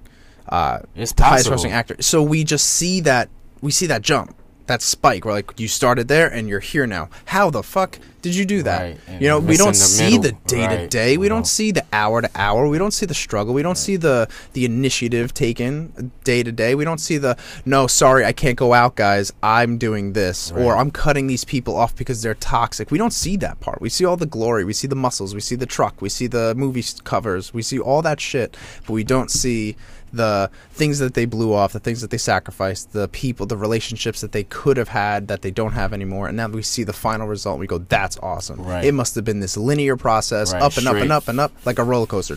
uh, highest grossing actor. So we just see that we see that jump, that spike. Where like you started there and you're here now. How the fuck did you do that? Right, You know, we don't the see middle, the day to day. We you don't see the hour to hour. We don't see the struggle. We don't see the the initiative taken day to day. We don't see the no, sorry, I can't go out, guys. I'm doing this, or I'm cutting these people off because they're toxic. We don't see that part. We see all the glory. We see the muscles. We see the truck. We see the movie covers. We see all that shit, but we don't see the things that they blew off, the things that they sacrificed, the people, the relationships that they could have had that they don't have anymore. And now we see the final result. And we go, that's awesome. Right. It must have been this linear process, Right, up and up and up and up, like a roller coaster,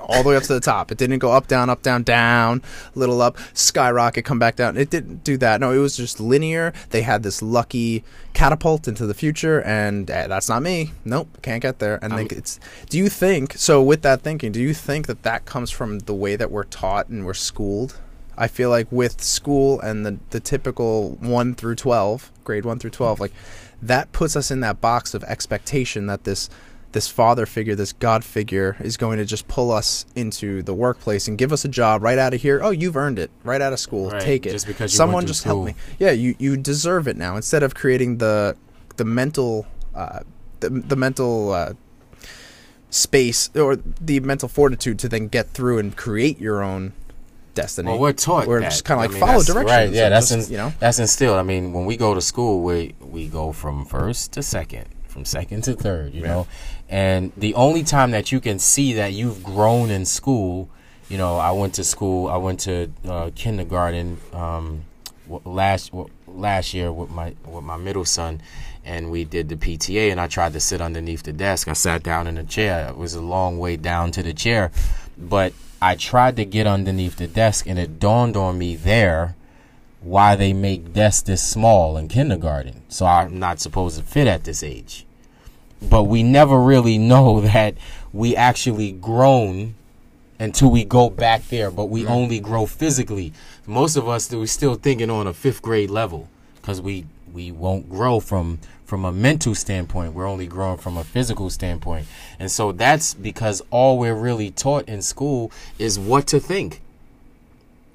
all the way up to the top. It didn't go up, down, up, down, down, little up, skyrocket, come back down. It didn't do that. No, it was just linear. They had this lucky catapult into the future, and eh, that's not me. Nope, can't get there. And I'm- think it's. Do you think so? With that thinking, do you think that that comes from the way that we're taught and we're schooled? I feel like with school and the the typical one through twelve, grade one through twelve, like that puts us in that box of expectation that this this father figure, this God figure, is going to just pull us into the workplace and give us a job right out of here. Oh, you've earned it right out of school. Right, Take it. just because you someone just help me. Yeah, you you deserve it now. Instead of creating the the mental uh, the the mental uh, space or the mental fortitude to then get through and create your own destiny. Well, we're taught We're that. just kind of like mean, follow directions. Right, yeah, that's just, in, you know. that's instilled. I mean, when we go to school, we we go from first to second, from second to third, you Yeah. know. And the only time that you can see that you've grown in school, you know, I went to school. I went to uh, kindergarten um, last last year with my with my middle son, and we did the PTA. And I tried to sit underneath the desk. I sat down in a chair. It was a long way down to the chair, but I tried to get underneath the desk, and it dawned on me there why they make desks this small in kindergarten. So I'm not supposed to fit at this age. But we never really know that we actually grown until we go back there, but we only grow physically. Most of us we're still thinking on a fifth grade level because we we won't grow from from a mental standpoint. We're only growing from a physical standpoint, and so that's because all we're really taught in school is what to think.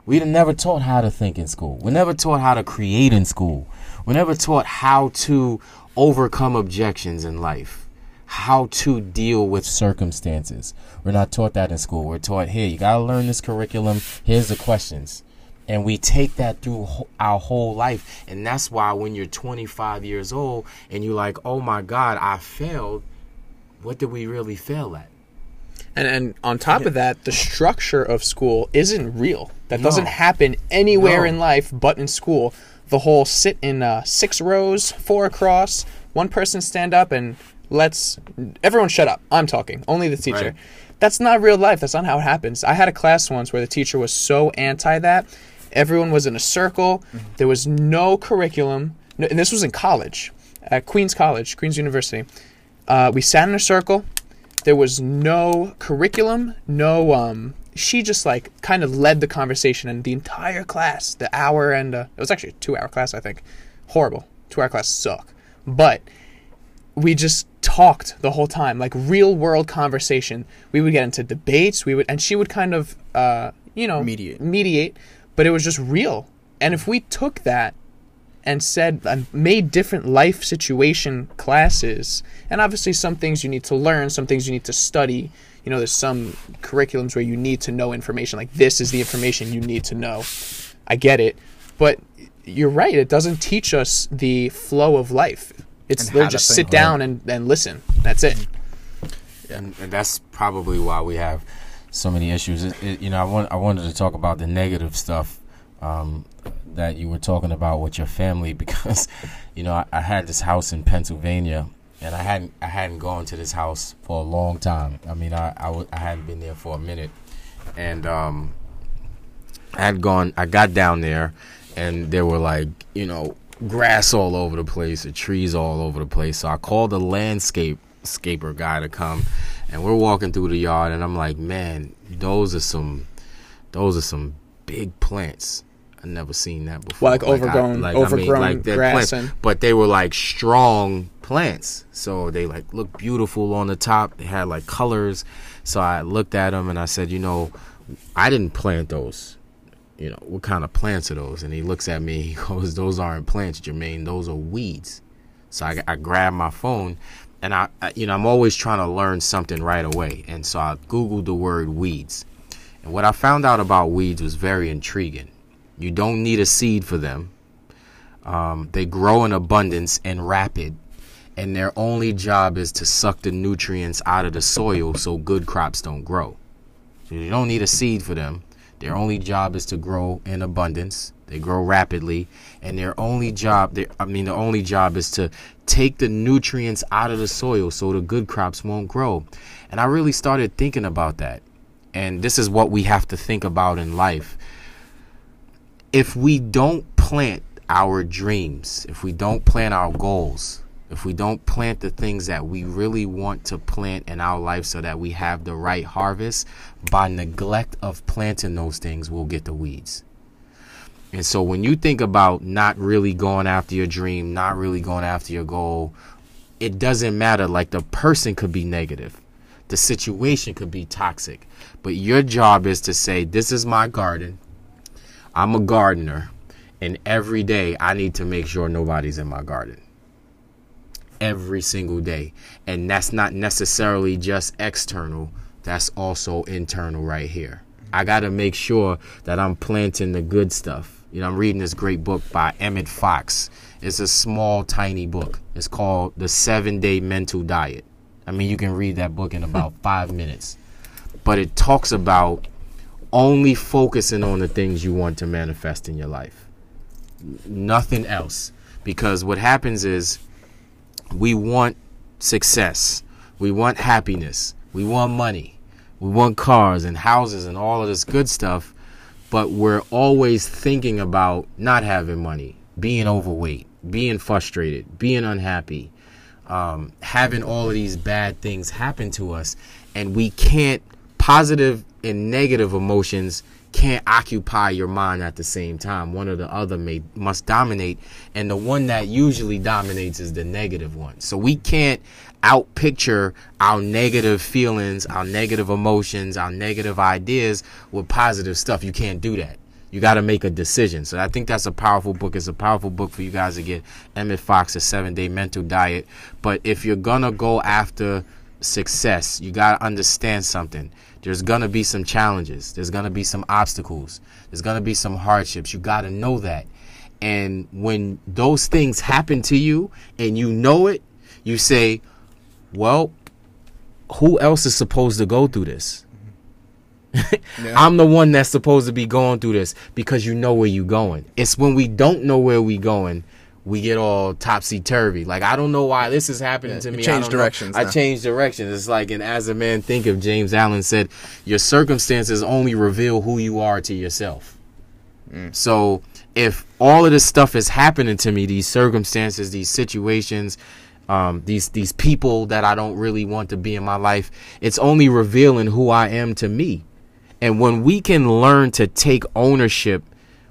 We are never taught how to think in school. We're never taught how to create in school. We're never taught how to overcome objections in life, how to deal with circumstances. We're not taught that in school. We're taught here, you got to learn this curriculum. Here's the questions. And we take that through our whole life. And that's why when you're 25 years old and you're like, oh my God, I failed, what did we really fail at? And and on top of that, the structure of school isn't real. That doesn't happen anywhere No. in life but in school. The whole sit in uh, six rows, four across, one person stand up and let's everyone shut up. I'm talking. Only the teacher. Right. That's not real life. That's not how it happens. I had a class once where the teacher was so anti that. Everyone was in a circle. There was no curriculum. No, and this was in college, at Queens College, Queens University. Uh, we sat in a circle. There was no curriculum, no. Um, she just like kind of led the conversation, and the entire class, the hour and uh, it was actually a two-hour class, I think. Horrible. Two-hour class suck, but we just talked the whole time, like real world conversation. We would get into debates. We would, and she would kind of, uh, you know, Mediate. mediate, but it was just real. And if we took that and said and made different life situation classes. And obviously, some things you need to learn, some things you need to study. You know, there's some curriculums where you need to know information. Like this is the information you need to know. I get it, but you're right. It doesn't teach us the flow of life. It's And how literally to just sit down and, and listen. That's it. and, and that's probably why we have so many issues. It, it- you know, I want I wanted to talk about the negative stuff um, that you were talking about with your family because, you know, I, I had this house in Pennsylvania, and I hadn't I hadn't gone to this house for a long time. I mean, I I, w- I hadn't been there for a minute, and um, I had gone. I got down there, and there were like you know grass all over the place, the trees all over the place. So I called the landscape scaper guy to come, and we're walking through the yard, and I'm like, man, those are some, those are some big plants. I never seen that before. Well, like overgrown- like overgrown they're grass plants, and- but they were like strong plants, so they like looked beautiful on the top. They had like colors. So I looked at them and I said, you know, I didn't plant those you know, what kind of plants are those? And he looks at me, he goes, those aren't plants, Jermaine, those are weeds. So I, I grabbed my phone and I, I, you know, I'm always trying to learn something right away. And so I Googled the word weeds. And what I found out about weeds was very intriguing. You don't need a seed for them. Um, they grow in abundance and rapid, and their only job is to suck the nutrients out of the soil so good crops don't grow. So you don't need a seed for them. Their only job is to grow in abundance. They grow rapidly, and their only job, their, I mean, the only job is to take the nutrients out of the soil so the good crops won't grow. And I really started thinking about that. And this is what we have to think about in life. If we don't plant our dreams, if we don't plant our goals, if we don't plant the things that we really want to plant in our life so that we have the right harvest, by neglect of planting those things, we'll get the weeds. And so when you think about not really going after your dream, not really going after your goal, it doesn't matter. Like the person could be negative, the situation could be toxic, but your job is to say, This is my garden. I'm a gardener, and every day I need to make sure nobody's in my garden. Every single day. And that's not necessarily just external, that's also internal right here. I got to make sure that I'm planting the good stuff. You know, I'm reading this great book by Emmett Fox. It's a small, tiny book. It's called The Seven Day Mental Diet. I mean, you can read that book in about five minutes. But it talks about only focusing on the things you want to manifest in your life. Nothing else. Because what happens is we want success, we want happiness, we want money, we want cars and houses and all of this good stuff, but we're always thinking about not having money, being overweight, being frustrated, being unhappy, um, having all of these bad things happen to us, and we can't positive and negative emotions can't occupy your mind at the same time. One or the other may must dominate, and the one that usually dominates is the negative one. So we can't outpicture our negative feelings, our negative emotions, our negative ideas with positive stuff. You can't do that. You got to make a decision. So I think that's a powerful book. It's a powerful book for you guys to get. Emmett Fox, A Seven Day Mental Diet. But if you're gonna go after success, you got to understand something. There's to be some challenges. There's to be some obstacles. There's to be some hardships. You got to know that. And when those things happen to you and you know it, you say, well, who else is supposed to go through this? Mm-hmm. Yeah. I'm the one that's supposed to be going through this because you know where you're going. It's when we don't know where we going, we get all topsy turvy. Like I don't know why this is happening Yeah, to me. change directions I change directions. It's like, and as a man Thinketh James Allen said, your circumstances only reveal who you are to yourself. Mm. So if all of this stuff is happening to me, these circumstances, these situations, um, these these people that I don't really want to be in my life, it's only revealing who I am to me. And when we can learn to take ownership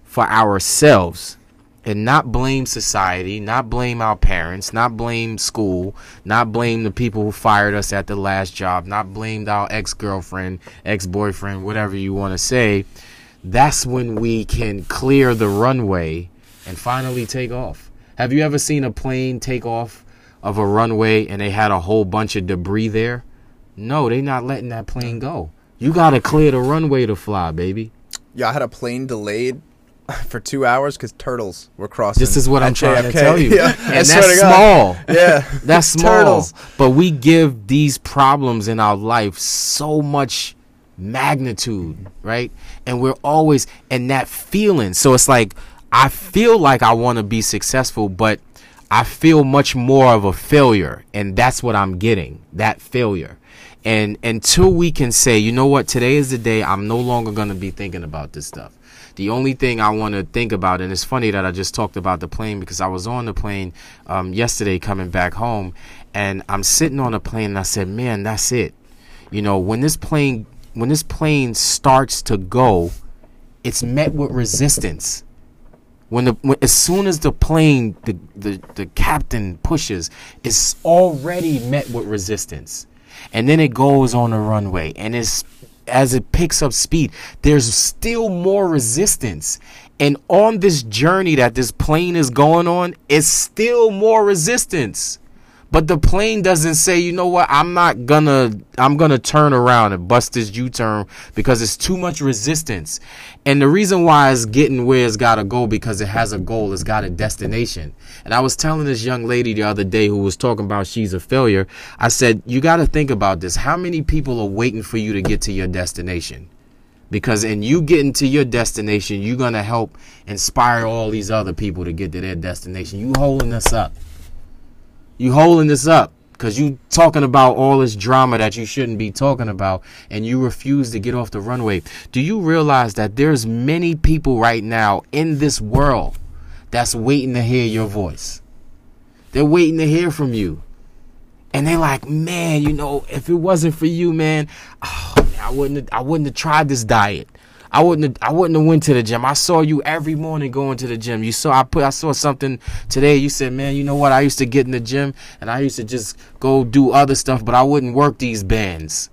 for ourselves and not blame society, not blame our parents, not blame school, not blame the people who fired us at the last job, not blame our ex girlfriend, ex boyfriend, whatever you want to say, that's when we can clear the runway and finally take off. Have you ever seen a plane take off of a runway and they had a whole bunch of debris there? No, they're not letting that plane go. You gotta clear the runway to fly, baby. Yeah, I had a plane delayed for two hours because turtles were crossing. This is what I'm trying to tell you. Yeah, And that's small. Yeah, That's small. Turtles. But we give these problems in our life so much magnitude, right? And we're always in that feeling. So it's like I feel like I want to be successful, but I feel much more of a failure, and that's what I'm getting. That failure. And until we can say, you know what, today is the day I'm no longer going to be thinking about this stuff. The only thing I want to think about, and it's funny that I just talked about the plane because I was on the plane um, yesterday coming back home, and I'm sitting on the plane and I said, man, that's it. You know, when this plane when this plane starts to go, it's met with resistance. When the when, as soon as the plane the, the the captain pushes, it's already met with resistance, and then it goes on the runway, and it's as it picks up speed, there's still more resistance. And on this journey that this plane is going on, it's still more resistance. But the plane doesn't say, you know what, I'm not gonna I'm gonna turn around and bust this U-turn because it's too much resistance. And the reason why it's getting where it's gotta go because it has a goal, it's got a destination. And I was telling this young lady the other day who was talking about she's a failure, I said, You gotta think about this. How many people are waiting for you to get to your destination? Because in you getting to your destination, you're gonna help inspire all these other people to get to their destination. You holding us up. You holding this up because you talking about all this drama that you shouldn't be talking about and you refuse to get off the runway. Do you realize that there's many people right now in this world that's waiting to hear your voice? They're waiting to hear from you. And they're like, man, you know, if it wasn't for you, man, oh, I wouldn't have, I wouldn't have tried this diet. I wouldn't have, I wouldn't have went to the gym. I saw you every morning going to the gym. You saw I put I saw something today. You said, "Man, you know what? I used to get in the gym and I used to just go do other stuff, but I wouldn't work these bands.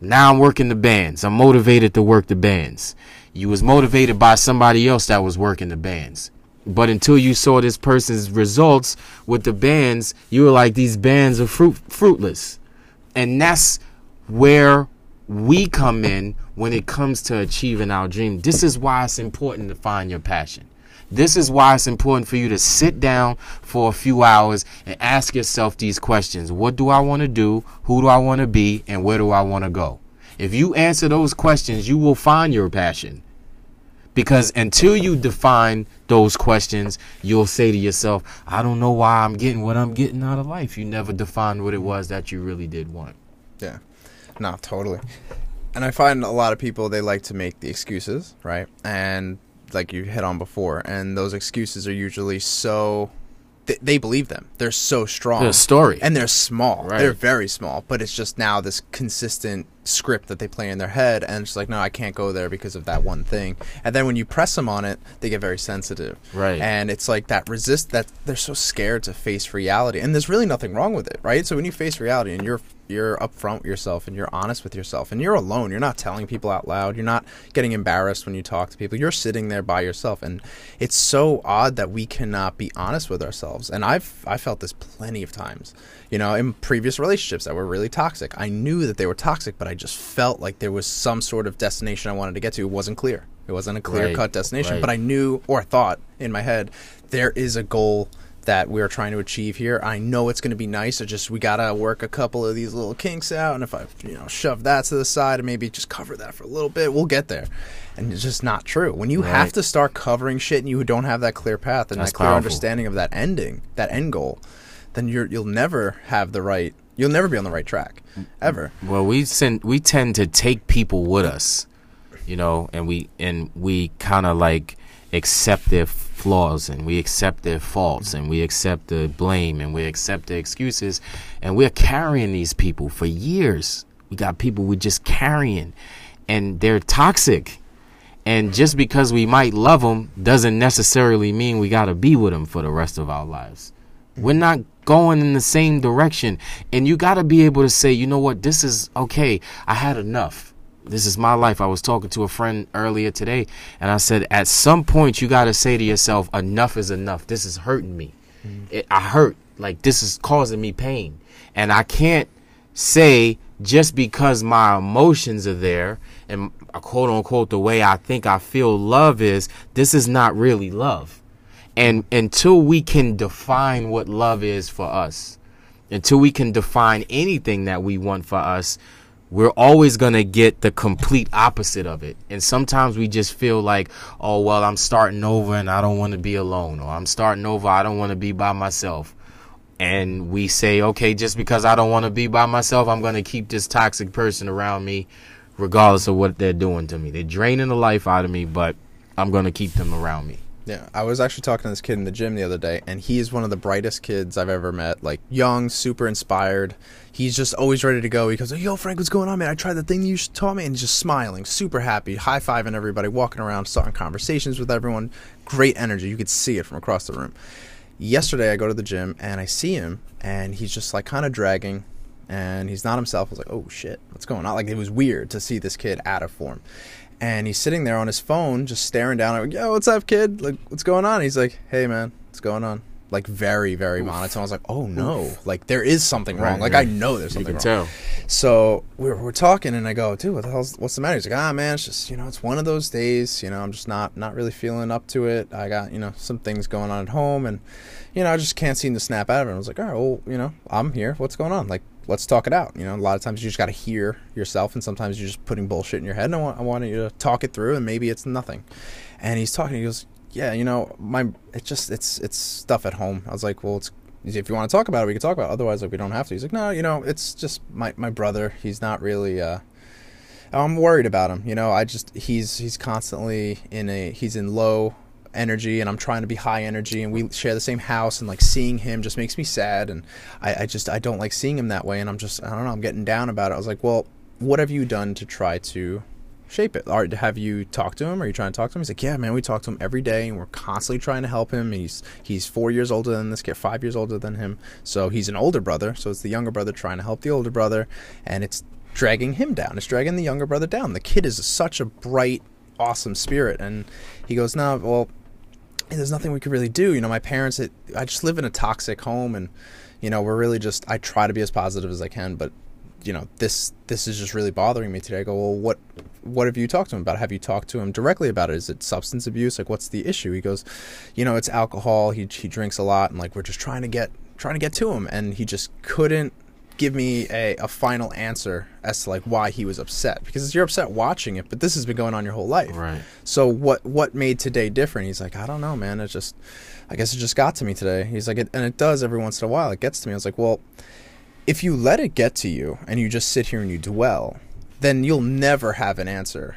Now I'm working the bands. I'm motivated to work the bands. You was motivated by somebody else that was working the bands. But until you saw this person's results with the bands, you were like these bands are fruit fruitless. And that's where we come in when it comes to achieving our dream. This is why it's important to find your passion. This is why it's important for you to sit down for a few hours and ask yourself these questions. What do I want to do? Who do I want to be? And where do I want to go? If you answer those questions, you will find your passion. Because until you define those questions, you'll say to yourself, I don't know why I'm getting what I'm getting out of life. You never defined what it was that you really did want. Yeah. No, totally. And I find a lot of people they like to make the excuses, right? And like you hit on before, and those excuses are usually so they, they believe them. They're so strong. The story. And they're small. Right. They're very small, but it's just now this consistent script that they play in their head and it's like no, I can't go there because of that one thing. And then when you press them on it, they get very sensitive. Right. And it's like that resist that they're so scared to face reality. And there's really nothing wrong with it, right? So when you face reality and you're you're upfront with yourself and you're honest with yourself and you're alone, you're not telling people out loud, you're not getting embarrassed when you talk to people. You're sitting there by yourself and it's so odd that we cannot be honest with ourselves. And I've I felt this plenty of times. You know, in previous relationships that were really toxic. I knew that they were toxic, but I just felt like there was some sort of destination I wanted to get to. It wasn't clear. It wasn't a clear cut Right, destination, right. but I knew or thought in my head there is a goal that we're trying to achieve here. I know it's going to be nice. I just we gotta work a couple of these little kinks out, and if I, you know, shove that to the side and maybe just cover that for a little bit, we'll get there. And it's just not true. When you have to start covering shit and you don't have that clear path and That's that clear powerful. understanding of that ending, that end goal, then you're you'll never have the right. You'll never be on the right track, ever. Well, we send we tend to take people with us, you know, and we and we kind of like accept their flaws and we accept their faults and we accept the blame and we accept the excuses and we're carrying these people for years. We got people we're just carrying and they're toxic. And just because we might love them doesn't necessarily mean we got to be with them for the rest of our lives. We're not going in the same direction. And you got to be able to say, you know what, this is okay. I had enough. this is my life. I was talking to a friend earlier today, and I said, at some point, you got to say to yourself, enough is enough. This is hurting me. It, I hurt. Like, this is causing me pain. And I can't say just because my emotions are there and uh, quote unquote the way I think I feel love is, this is not really love. And until we can define what love is for us, until we can define anything that we want for us, we're always going to get the complete opposite of it. And sometimes we just feel like, oh, well, I'm starting over and I don't want to be alone, or I'm starting over, I don't want to be by myself. And we say, okay, just because I don't want to be by myself, I'm going to keep this toxic person around me, regardless of what they're doing to me. They're draining the life out of me, but I'm going to keep them around me. Yeah, I was actually talking to this kid in the gym the other day, and he's one of the brightest kids I've ever met. Like young, super inspired. He's just always ready to go. He goes, "Yo, Frank, what's going on, man? I tried the thing you taught me," and he's just smiling, super happy, high fiving everybody, walking around, starting conversations with everyone. Great energy. You could see it from across the room. Yesterday, I go to the gym and I see him, and he's just like kind of dragging, and he's not himself. I was like, "Oh shit, what's going on?" Like it was weird to see this kid out of form and he's sitting there on his phone just staring down at me yo what's up kid? Like what's going on? He's like hey man what's going on? Like very very Oof. monotone. I was like oh no. Oof. like there is something wrong. Right, like i know there's something you can wrong. tell. so we're, we're talking and i go dude what the hell's what's the matter? He's like ah man it's just you know it's one of those days you know i'm just not not really feeling up to it. I got you know some things going on at home and you know i just can't seem to snap out of it. I was like all right well you know i'm here. What's going on? Like let's talk it out. You know, a lot of times you just got to hear yourself, and sometimes you're just putting bullshit in your head. And I want, I want you to talk it through, and maybe it's nothing. And he's talking. He goes, "Yeah, you know, my it's just it's it's stuff at home." I was like, "Well, it's if you want to talk about it, we can talk about. it. Otherwise, like we don't have to." He's like, "No, you know, it's just my my brother. He's not really." uh I'm worried about him. You know, I just he's he's constantly in a he's in low energy and I'm trying to be high energy and we share the same house and like seeing him just makes me sad and I, I just I don't like seeing him that way and I'm just I don't know I'm getting down about it. I was like, well, what have you done to try to shape it? Or have you talked to him? Are you trying to talk to him? He's like, yeah, man, we talk to him every day, and we're constantly trying to help him. He's he's four years older than this kid, five years older than him, so he's an older brother. So it's the younger brother trying to help the older brother, and it's dragging him down. It's dragging the younger brother down. The kid is such a bright, awesome spirit, and he goes, no, well, there's nothing we could really do. You know, my parents, it, I just live in a toxic home, and you know, we're really just. I try to be as positive as I can, but you know, this this is just really bothering me today. I go, well, what what have you talked to him about? Have you talked to him directly about it? Is it substance abuse? Like, what's the issue? He goes, you know, it's alcohol. He he drinks a lot, and like we're just trying to get trying to get to him, and he just couldn't give me a, a final answer as to like why he was upset. Because you're upset watching it but this has been going on your whole life. Right. So what what made today different? He's like i don't know man. It just i guess it just got to me today. He's like it, and it does every once in a while. It gets to me. I was like well if you let it get to you and you just sit here and you dwell then you'll never have an answer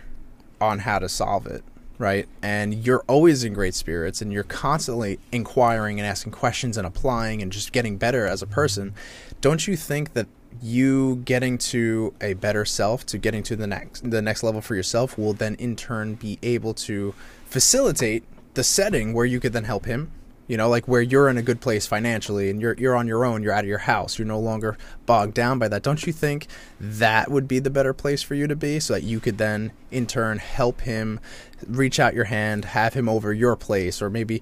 on how to solve it right? And you're always in great spirits and you're constantly inquiring and asking questions and applying and just getting better as a person. Don't you think that you getting to a better self, to getting to the next the next level for yourself will then in turn be able to facilitate the setting where you could then help him you know like where you're in a good place financially and you're you're on your own you're out of your house you're no longer bogged down by that don't you think that would be the better place for you to be so that you could then in turn help him reach out your hand have him over your place or maybe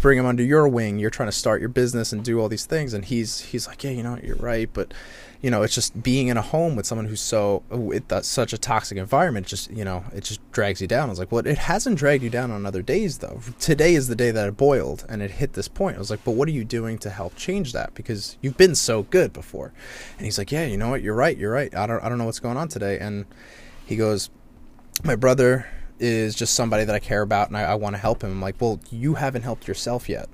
bring him under your wing? You're trying to start your business and do all these things and he's he's like yeah you know you're right but you know, it's just being in a home with someone who's so with such a toxic environment. Just you know, it just drags you down. I was like, well, it hasn't dragged you down on other days though. Today is the day that it boiled and it hit this point. I was like, but what are you doing to help change that? Because you've been so good before. And he's like, yeah, you know what, you're right, you're right. I don't I don't know what's going on today. And he goes, my brother is just somebody that I care about and I, I want to help him. I'm like, well, you haven't helped yourself yet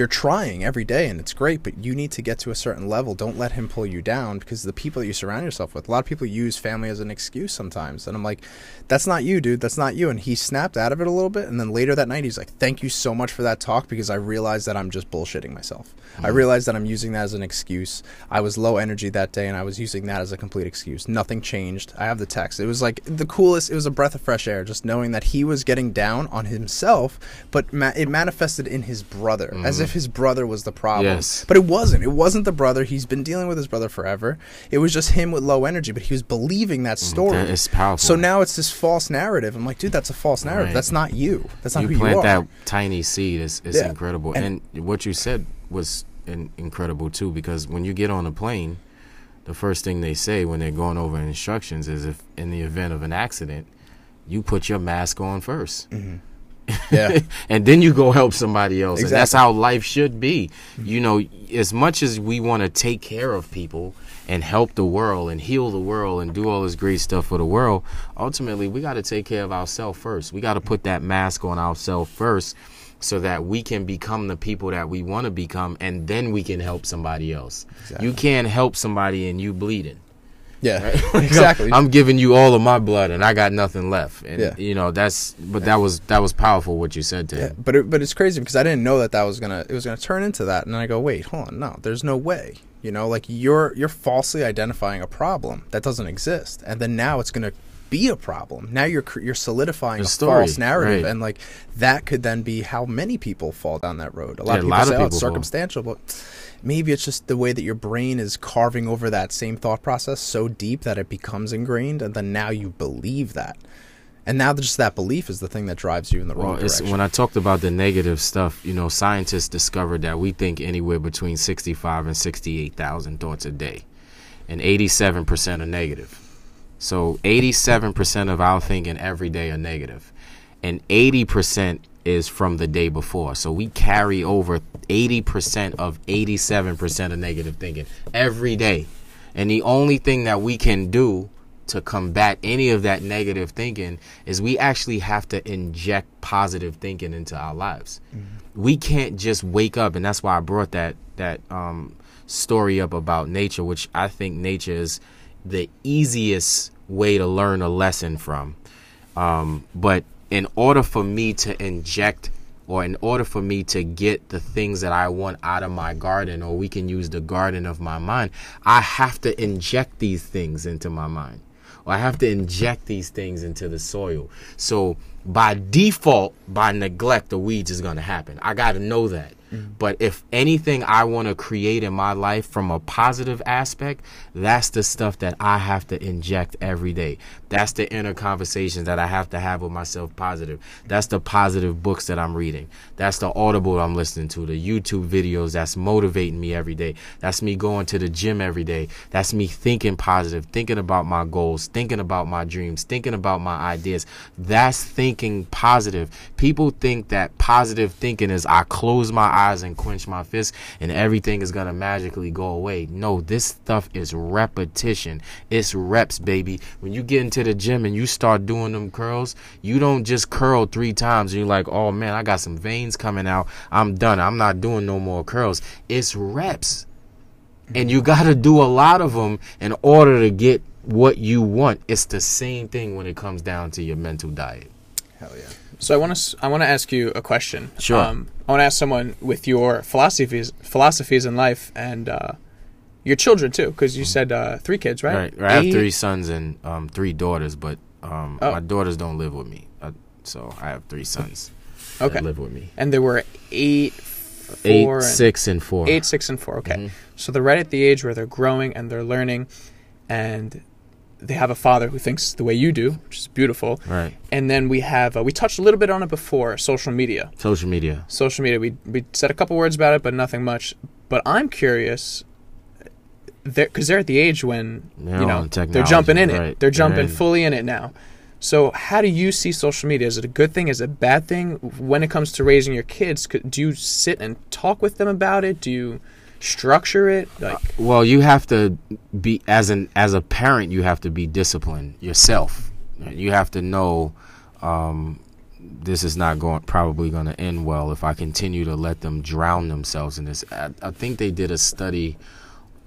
you're trying every day and it's great, but you need to get to a certain level. Don't let him pull you down because the people that you surround yourself with, a lot of people use family as an excuse sometimes. And I'm like, that's not you, dude. That's not you. And he snapped out of it a little bit. And then later that night, he's like, thank you so much for that talk because I realized that I'm just bullshitting myself. Mm-hmm. I realized that I'm using that as an excuse. I was low energy that day and I was using that as a complete excuse. Nothing changed. I have the text. It was like the coolest, it was a breath of fresh air just knowing that he was getting down on himself, but ma- it manifested in his brother mm-hmm. as if if his brother was the problem. Yes. But it wasn't. It wasn't the brother. He's been dealing with his brother forever. It was just him with low energy, but he was believing that story. Mm, That is powerful. So now it's this false narrative. I'm like, dude, that's a false narrative. Right. That's not you. That's not you who plant you are. that tiny seed It's, is Yeah. incredible and, what you said was in, incredible too because when you get on a plane the first thing they say when they're going over instructions is if in the event of an accident you put your mask on 1st Yeah. and then you go help somebody else and that's how life should be. You know as much as we want to take care of people and help the world and heal the world and do all this great stuff for the world ultimately we got to take care of ourselves first. We got to put that mask on ourselves first so that we can become the people that we want to become and then we can help somebody else. You can't help somebody and you bleeding Yeah. Like, exactly. I'm giving you all of my blood and I got nothing left. And Yeah. you know, that's but that was that was powerful what you said to Yeah, him. but it, but it's crazy because I didn't know that that was gonna it was gonna turn into that, and I go, wait, hold on, no, there's no way. You know, like you're you're falsely identifying a problem that doesn't exist, and then now it's gonna be a problem. Now you're you're solidifying A a, story, false narrative, right. and like that could then be how many people fall down that road. A lot Yeah, of people lot of say, oh, people it's fall. circumstantial, but maybe it's just the way that your brain is carving over that same thought process so deep that it becomes ingrained, and then now you believe that. And now just that belief is the thing that drives you in the wrong Well, it's, direction. when I talked about the negative stuff, you know, scientists discovered that we think anywhere between 65 and 68,000 thoughts a day, and 87% are negative. So 87% of our thinking every day are negative, and 80% is from the day before. So we carry over 80% of 87% of negative thinking every day. And the only thing that we can do to combat any of that negative thinking is we actually have to inject positive thinking into our lives. We can't just wake up, and that's why I brought that that um, story up about nature, which I think nature is the easiest way to learn a lesson from. Um, but in order for me to inject or in order for me to get the things that I want out of my garden, or we can use the garden of my mind, I have to inject these things into my mind. Or I have to inject these things into the soil. So by default, by neglect, the weeds is gonna happen. I gotta know that. Mm. But if anything I want to create in my life from a positive aspect, that's the stuff that I have to inject every day. That's the inner conversations that I have to have with myself positive. That's the positive books that I'm reading. That's the audible I'm listening to, the YouTube videos that's motivating me every day. That's me going to the gym every day. That's me thinking positive, thinking about my goals, thinking about my dreams, thinking about my ideas. That's thinking positive. People think that positive thinking is I close my eyes and quench my fist and everything is gonna magically go away. No, this stuff is repetition. It's reps, baby. When you get into the gym and you start doing them curls, you don't just curl three times and you're like, oh man, I got some veins coming out. I'm done. I'm not doing no more curls. It's reps. And you got to do a lot of them in order to get what you want. It's the same thing when it comes down to your mental diet. Hell yeah. So I want to I want to ask you a question. Sure. Um, I want to ask someone with your philosophies philosophies in life and uh, your children too, because you said uh, three kids, right? Right. right. I have three sons and um, three daughters, but um, Oh. my daughters don't live with me. Uh, so I have three sons Okay. that live with me. And there were eight, Eight, four, and- six, and four. eight, six, and four. Okay. Mhm. So they're right at the age where they're growing and they're learning, and they have a father who thinks the way you do, which is beautiful. Right. And then we have uh, we touched a little bit on it before, social media. Social media. social media. We we said a couple words about it, but nothing much. But I'm curious, because they're, at the age when They're you know they're jumping in it. right. They're They're jumping in. fully in it now. So how do you see social media? Is it a good thing? Is it a bad thing? When it comes to raising your kids, do you sit and talk with them about it? Do you structure it? Like Well, you have to be as an as a parent. You have to be disciplined yourself. You have to know um, this is not going probably going to end well if I continue to let them drown themselves in this. I, I think they did a study.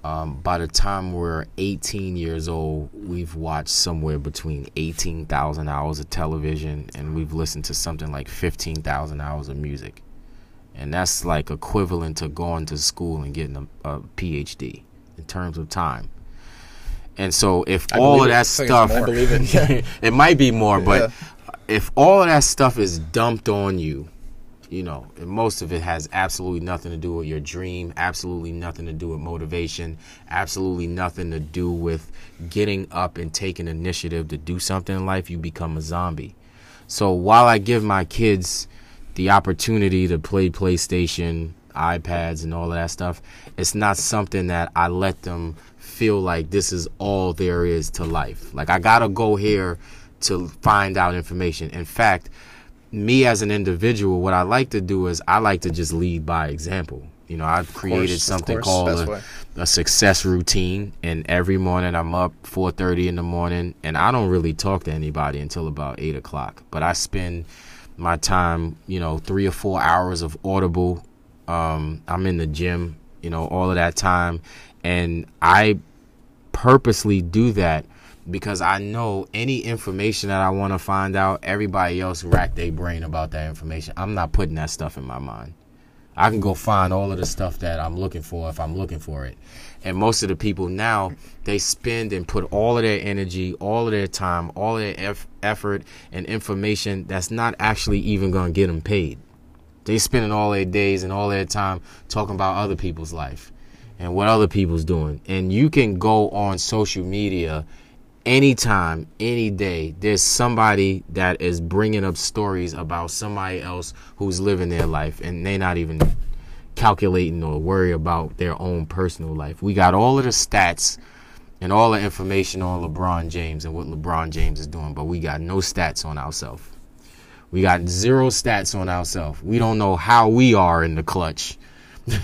Um, by the time we're 18 years old, we've watched somewhere between 18,000 hours of television and we've listened to something like 15,000 hours of music. And that's like equivalent to going to school and getting a, a PhD in terms of time. And so, if I all of that stuff, more. I believe it. it might be more, but Yeah. if all of that stuff is dumped on you you know, and most of it has absolutely nothing to do with your dream, absolutely nothing to do with motivation, absolutely nothing to do with getting up and taking initiative to do something in life. You become a zombie. So while I give my kids the opportunity to play PlayStation, iPads, and all of that stuff, it's not something that I let them feel like this is all there is to life. Like I gotta go here to find out information. In fact, me as an individual, what I like to do is I like to just lead by example. You know, I've created course, something called a, a success routine, and every morning I'm up 4:30 in the morning, and I don't really talk to anybody until about eight o'clock. But I spend my time, you know, three or four hours of Audible. Um, I'm in the gym, you know, all of that time, and I purposely do that because I know any information that I want to find out, everybody else rack their brain about that information. I'm not putting that stuff in my mind. I can go find all of the stuff that I'm looking for if I'm looking for it. And most of the people now, they spend and put all of their energy, all of their time, all of their eff- effort and information that's not actually even going to get them paid. They spending all their days and all their time talking about other people's life and what other people's doing. And you can go on social media anytime, any day. There's somebody that is bringing up stories about somebody else who's living their life and they not even calculating or worry about their own personal life. We got all of the stats and all the information on LeBron James and what LeBron James is doing, but we got no stats on ourselves. We got zero stats on ourselves. We don't know how we are in the clutch.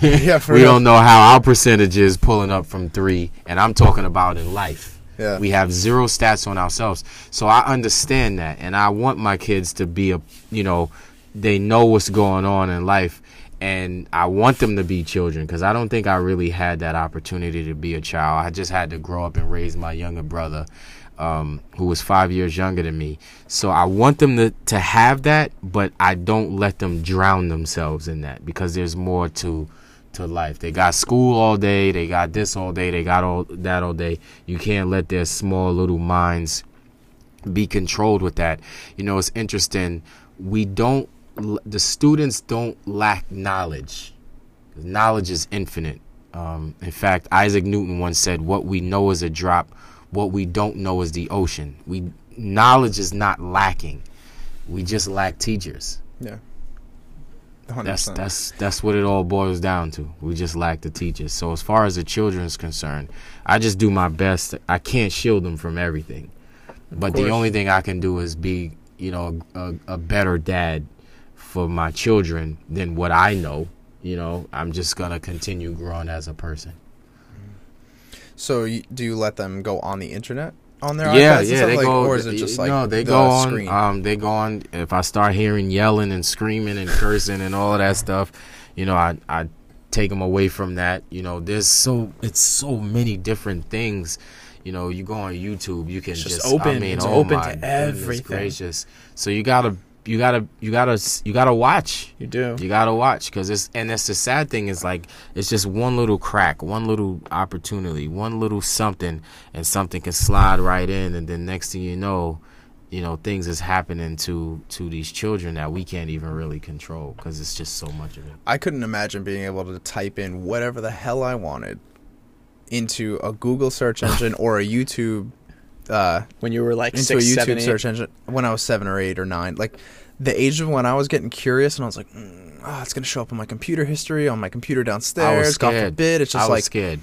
Yeah, for we real. don't know how our percentage is pulling up from three, and I'm talking about in life. Yeah. We have zero stats on ourselves. So I understand that, and I want my kids to be a, you know, they know what's going on in life, and I want them to be children because I don't think I really had that opportunity to be a child. I just had to grow up and raise my younger brother, um, who was five years younger than me. So I want them to to have that, but I don't let them drown themselves in that because there's more to to life. They got school all day, they got this all day, they got all that all day. You can't let their small little minds be controlled with that. You know, it's interesting. We don't the students don't lack knowledge. Knowledge is infinite. Um, in fact, Isaac Newton once said, "What we know is a drop. What we don't know is the ocean." We knowledge is not lacking. We just lack teachers. Yeah. That's 100%. that's that's what it all boils down to. We just lack the teachers. So as far as the children is concerned, I just do my best. I can't shield them from everything, but the only thing I can do is be, you know, a, a better dad for my children than what I know. You know, I'm just gonna continue growing as a person. So do you let them go on the internet on their yeah, iPads yeah, they like, go. or is it just like no? They the go on. screen? Um, they go on. If I start hearing yelling and screaming and cursing and all of that stuff, you know, I I take them away from that. You know, there's so it's so many different things. You know, you go on YouTube, you can It's just, just open. I mean, It's oh open my to everything. Gracious. So you gotta, you gotta, you gotta, you gotta watch. You do. You gotta watch because it's and that's the sad thing is like it's just one little crack, one little opportunity, one little something, and something can slide right in, and then next thing you know, you know things is happening to to these children that we can't even really control because it's just so much of it. I couldn't imagine being able to type in whatever the hell I wanted into a Google search engine or a YouTube uh, When you were like into six, a YouTube seven, eight. search engine when I was seven or eight or nine. Like the age of when I was getting curious and I was like, mm, oh, it's gonna show up on my computer history on my computer downstairs. God scared. forbid, it's I just was like scared.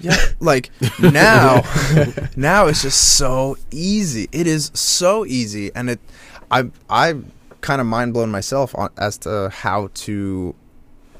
yeah, like now, now it's just so easy. It is so easy, and it, I, I kind of mind blown myself on as to how to,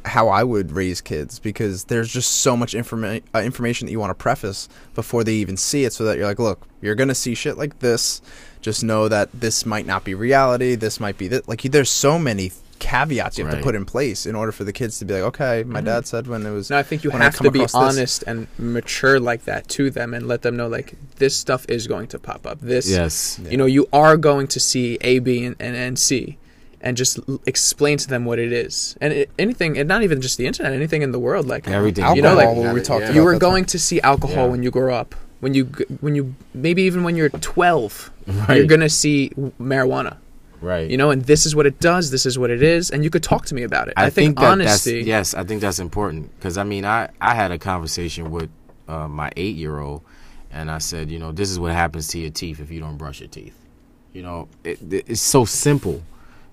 how I would raise kids because there's just so much informa- uh, information that you want to preface before they even see it, so that you're like, look, you're gonna see shit like this. Just know that this might not be reality. This might be that. Like, there's so many caveats you have Right. to put in place in order for the kids to be like, okay, my dad said when it was. No, I think you have to be across this- honest and mature like that to them and let them know like this stuff is going to pop up. This, Yes. you know, you are going to see A, B, and, and, and C, and just l- explain to them what it is. And it, anything, and not even just the internet, anything in the world, like Everything. You know, like Alcohol, we talked about you were that going to see alcohol Yeah. when you grow up. When you when you maybe even when you're 12, you're gonna see marijuana. Right. You know, and this is what it does. This is what it is, and you could talk to me about it. I, think, that honesty. That's, yes, I think that's important because I mean, I I had a conversation with uh, my eight year old, and I said, you know, this is what happens to your teeth if you don't brush your teeth. You know, it, it's so simple.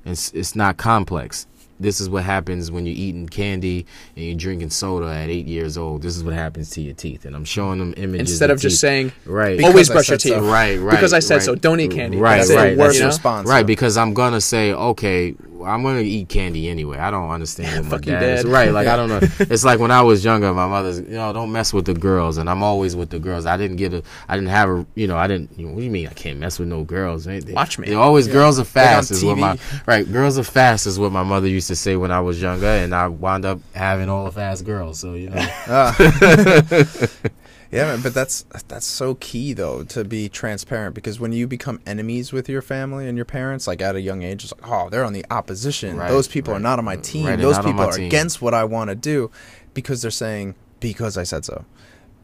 It's it's not complex. This is what happens when you're eating candy and you're drinking soda at eight years old. This is what happens to your teeth, and I'm showing them images Instead of just teeth. saying, right, always I brush your teeth. so. right, right, because I said right. so. Don't eat candy. Right, That's right. the Worst worst you know? response. Right, so. because I'm gonna say, okay, I'm gonna eat candy anyway. I don't understand what my Fuck you, dad is. Right, like I don't know. It's like when I was younger, my mother's, you know, don't mess with the girls, and I'm always with the girls. I didn't get a, I didn't have a, you know, I didn't. You know, what do you mean I can't mess with no girls? Ain't they- Watch me. They're always girls are fast on is what my right. Girls are fast is what my mother used to say when I was younger, and I wound up having all the fast girls. So you know, Ah. yeah, but that's that's so key though to be transparent because when you become enemies with your family and your parents, like at a young age, it's like, oh, they're on the opposition. Right, Those people are not on my team. Right, Those people are team. against what I want to do because they're saying because I said so.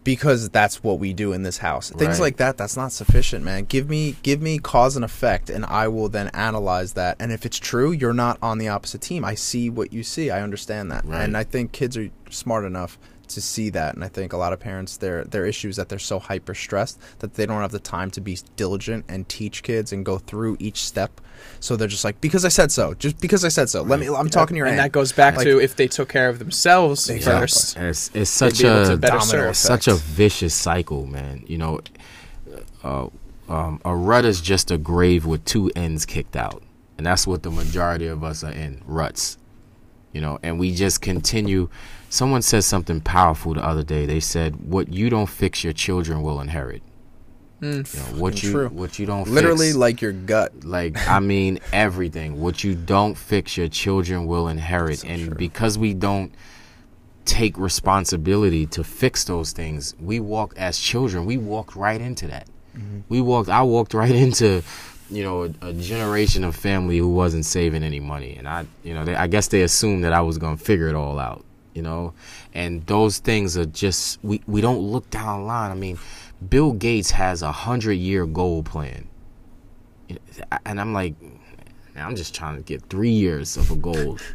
Because that's what we do in this house. Things Right. like that, that's not sufficient, man. Give me give me cause and effect and I will then analyze that. And if it's true, you're not on the opposite team. I see what you see. I understand that. Right. And I think kids are smart enough to see that and I think a lot of parents their their issue is that they're so hyper stressed that they don't have the time to be diligent and teach kids and go through each step. So they're just like because I said so, just because I said so. Let me I'm talking to your and aunt. that goes back Like- to if they took care of themselves Exactly. first. It's it's such be able to a domino such a vicious cycle, man. You know, uh, um, a rut is just a grave with two ends kicked out, and that's what the majority of us are in ruts. You know, and we just continue. Someone said something powerful the other day. They said, "What you don't fix, your children will inherit." Mm. You know, what Fucking you true. what you don't Literally fix, like your gut. like I mean everything. What you don't fix, your children will inherit. So and true. because we don't take responsibility to fix those things, we walk as children. We walked right into that. Mm-hmm. We walked. I walked right into, you know, a, a generation of family who wasn't saving any money, and I, you know, they, I guess they assumed that I was gonna figure it all out. You know, and those things are just we we don't look down the line. I mean, Bill Gates has a hundred year goal plan and I'm like, I'm just trying to get three years of a goal.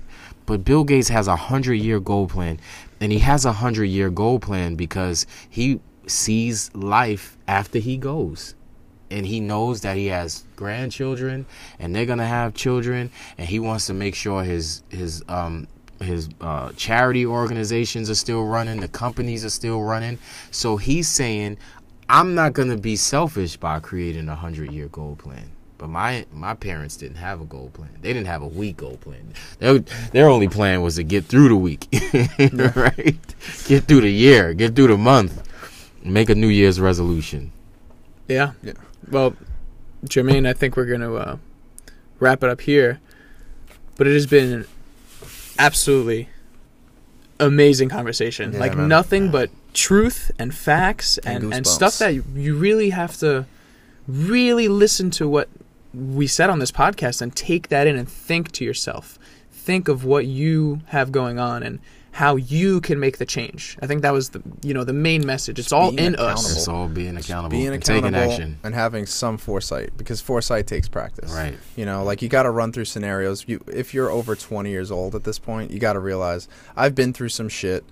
But Bill Gates has a hundred year goal plan, and he has a hundred year goal plan because he sees life after he goes. And he knows that he has grandchildren, and they're gonna have children, and he wants to make sure his his um his uh, charity organizations are still running, the companies are still running. So he's saying, I'm not gonna be selfish by creating a hundred year goal plan. But my my parents didn't have a goal plan. They didn't have a week goal plan. Their their only plan was to get through the week, right? Get through the year, get through the month, make a New Year's resolution. Yeah. Yeah. Well, Jermaine, I think we're going to uh, wrap it up here. But it has been absolutely amazing conversation. Yeah, like man. nothing but truth and facts And and, and, stuff that you, you really have to really listen to what we said on this podcast and take that in and think to yourself. Think of what you have going on and how you can make the change. I think that was the you know the main message. It's all being in us. It's all being accountable, Being and accountable taking action. and having some foresight because foresight takes practice. Right. You know, like you got to run through scenarios. You, if you're over 20 years old at this point, you got to realize I've been through some shit,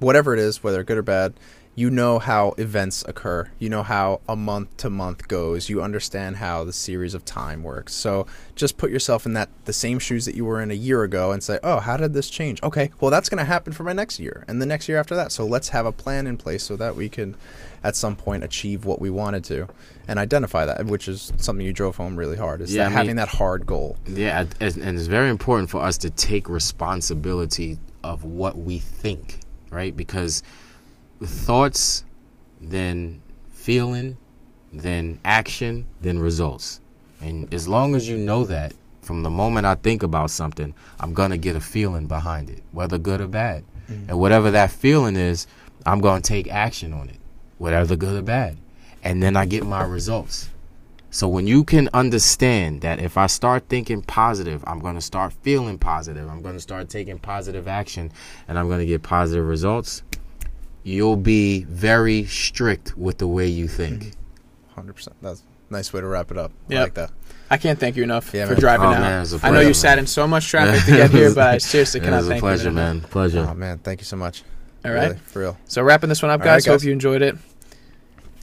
whatever it is, whether good or bad. You know how events occur. You know how a month to month goes. You understand how the series of time works. So just put yourself in that the same shoes that you were in a year ago and say, "Oh, how did this change?" Okay, well that's going to happen for my next year and the next year after that. So let's have a plan in place so that we can at some point achieve what we wanted to and identify that, which is something you drove home really hard. Is Yeah, that I mean- having that hard goal. Yeah, and and it's very important for us to take responsibility of what we think, right? Because thoughts, then feeling, then action, then results. And as long as you know that, from the moment I think about something, I'm going to get a feeling behind it, whether good or bad. Mm. And whatever that feeling is, I'm going to take action on it, whether good or bad. And then I get my results. So when you can understand that if I start thinking positive, I'm going to start feeling positive. I'm going to start taking positive action and I'm going to get positive results. You'll be very strict with the way you think. Hundred percent. That's a Nice way to wrap it up. I like that. I can't thank you enough Yeah, for man. driving Oh, out. man, it was a I know you pleasure, sat in so much traffic to get here, but I seriously It cannot was a thank pleasure, you. enough. man. Pleasure. Oh man, thank you so much. All right. Really, for real. So wrapping this one up, All right, guys. Hope you enjoyed it.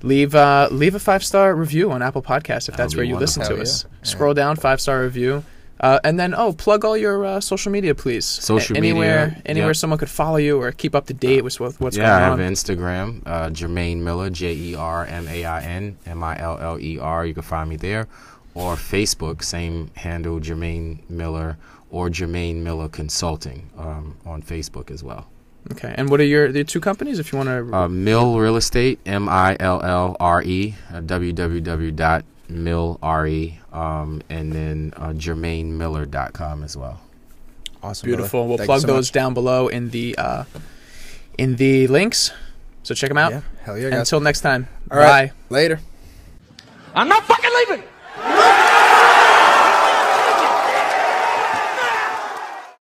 Leave uh, leave a five star review on Apple Podcasts if That that's where be you listen to wonderful. us. Yeah. Scroll down, five star review, uh, and then oh, plug all your uh, social media, please. Social A- anywhere, media, anywhere yep. someone could follow you or keep up to date with what- what's yeah, going on. Yeah, I have. Instagram, uh, Jermaine Miller, J E R M A I N M I L L E R. You can find me there, or Facebook, same handle, Jermaine Miller, or Jermaine Miller Consulting um, on Facebook as well. Okay, and what are your the two companies if you want to? Uh, Mill Real Estate, M I L L R E, uh, www.millre, um, and then uh, JermaineMiller.com as well. Awesome. brother. Beautiful. We'll Thank plug so those much. down below in the uh, in the links. So check them out. Yeah. Hell yeah, guys. Until next time. All right. Bye. Later. I'm not fucking leaving.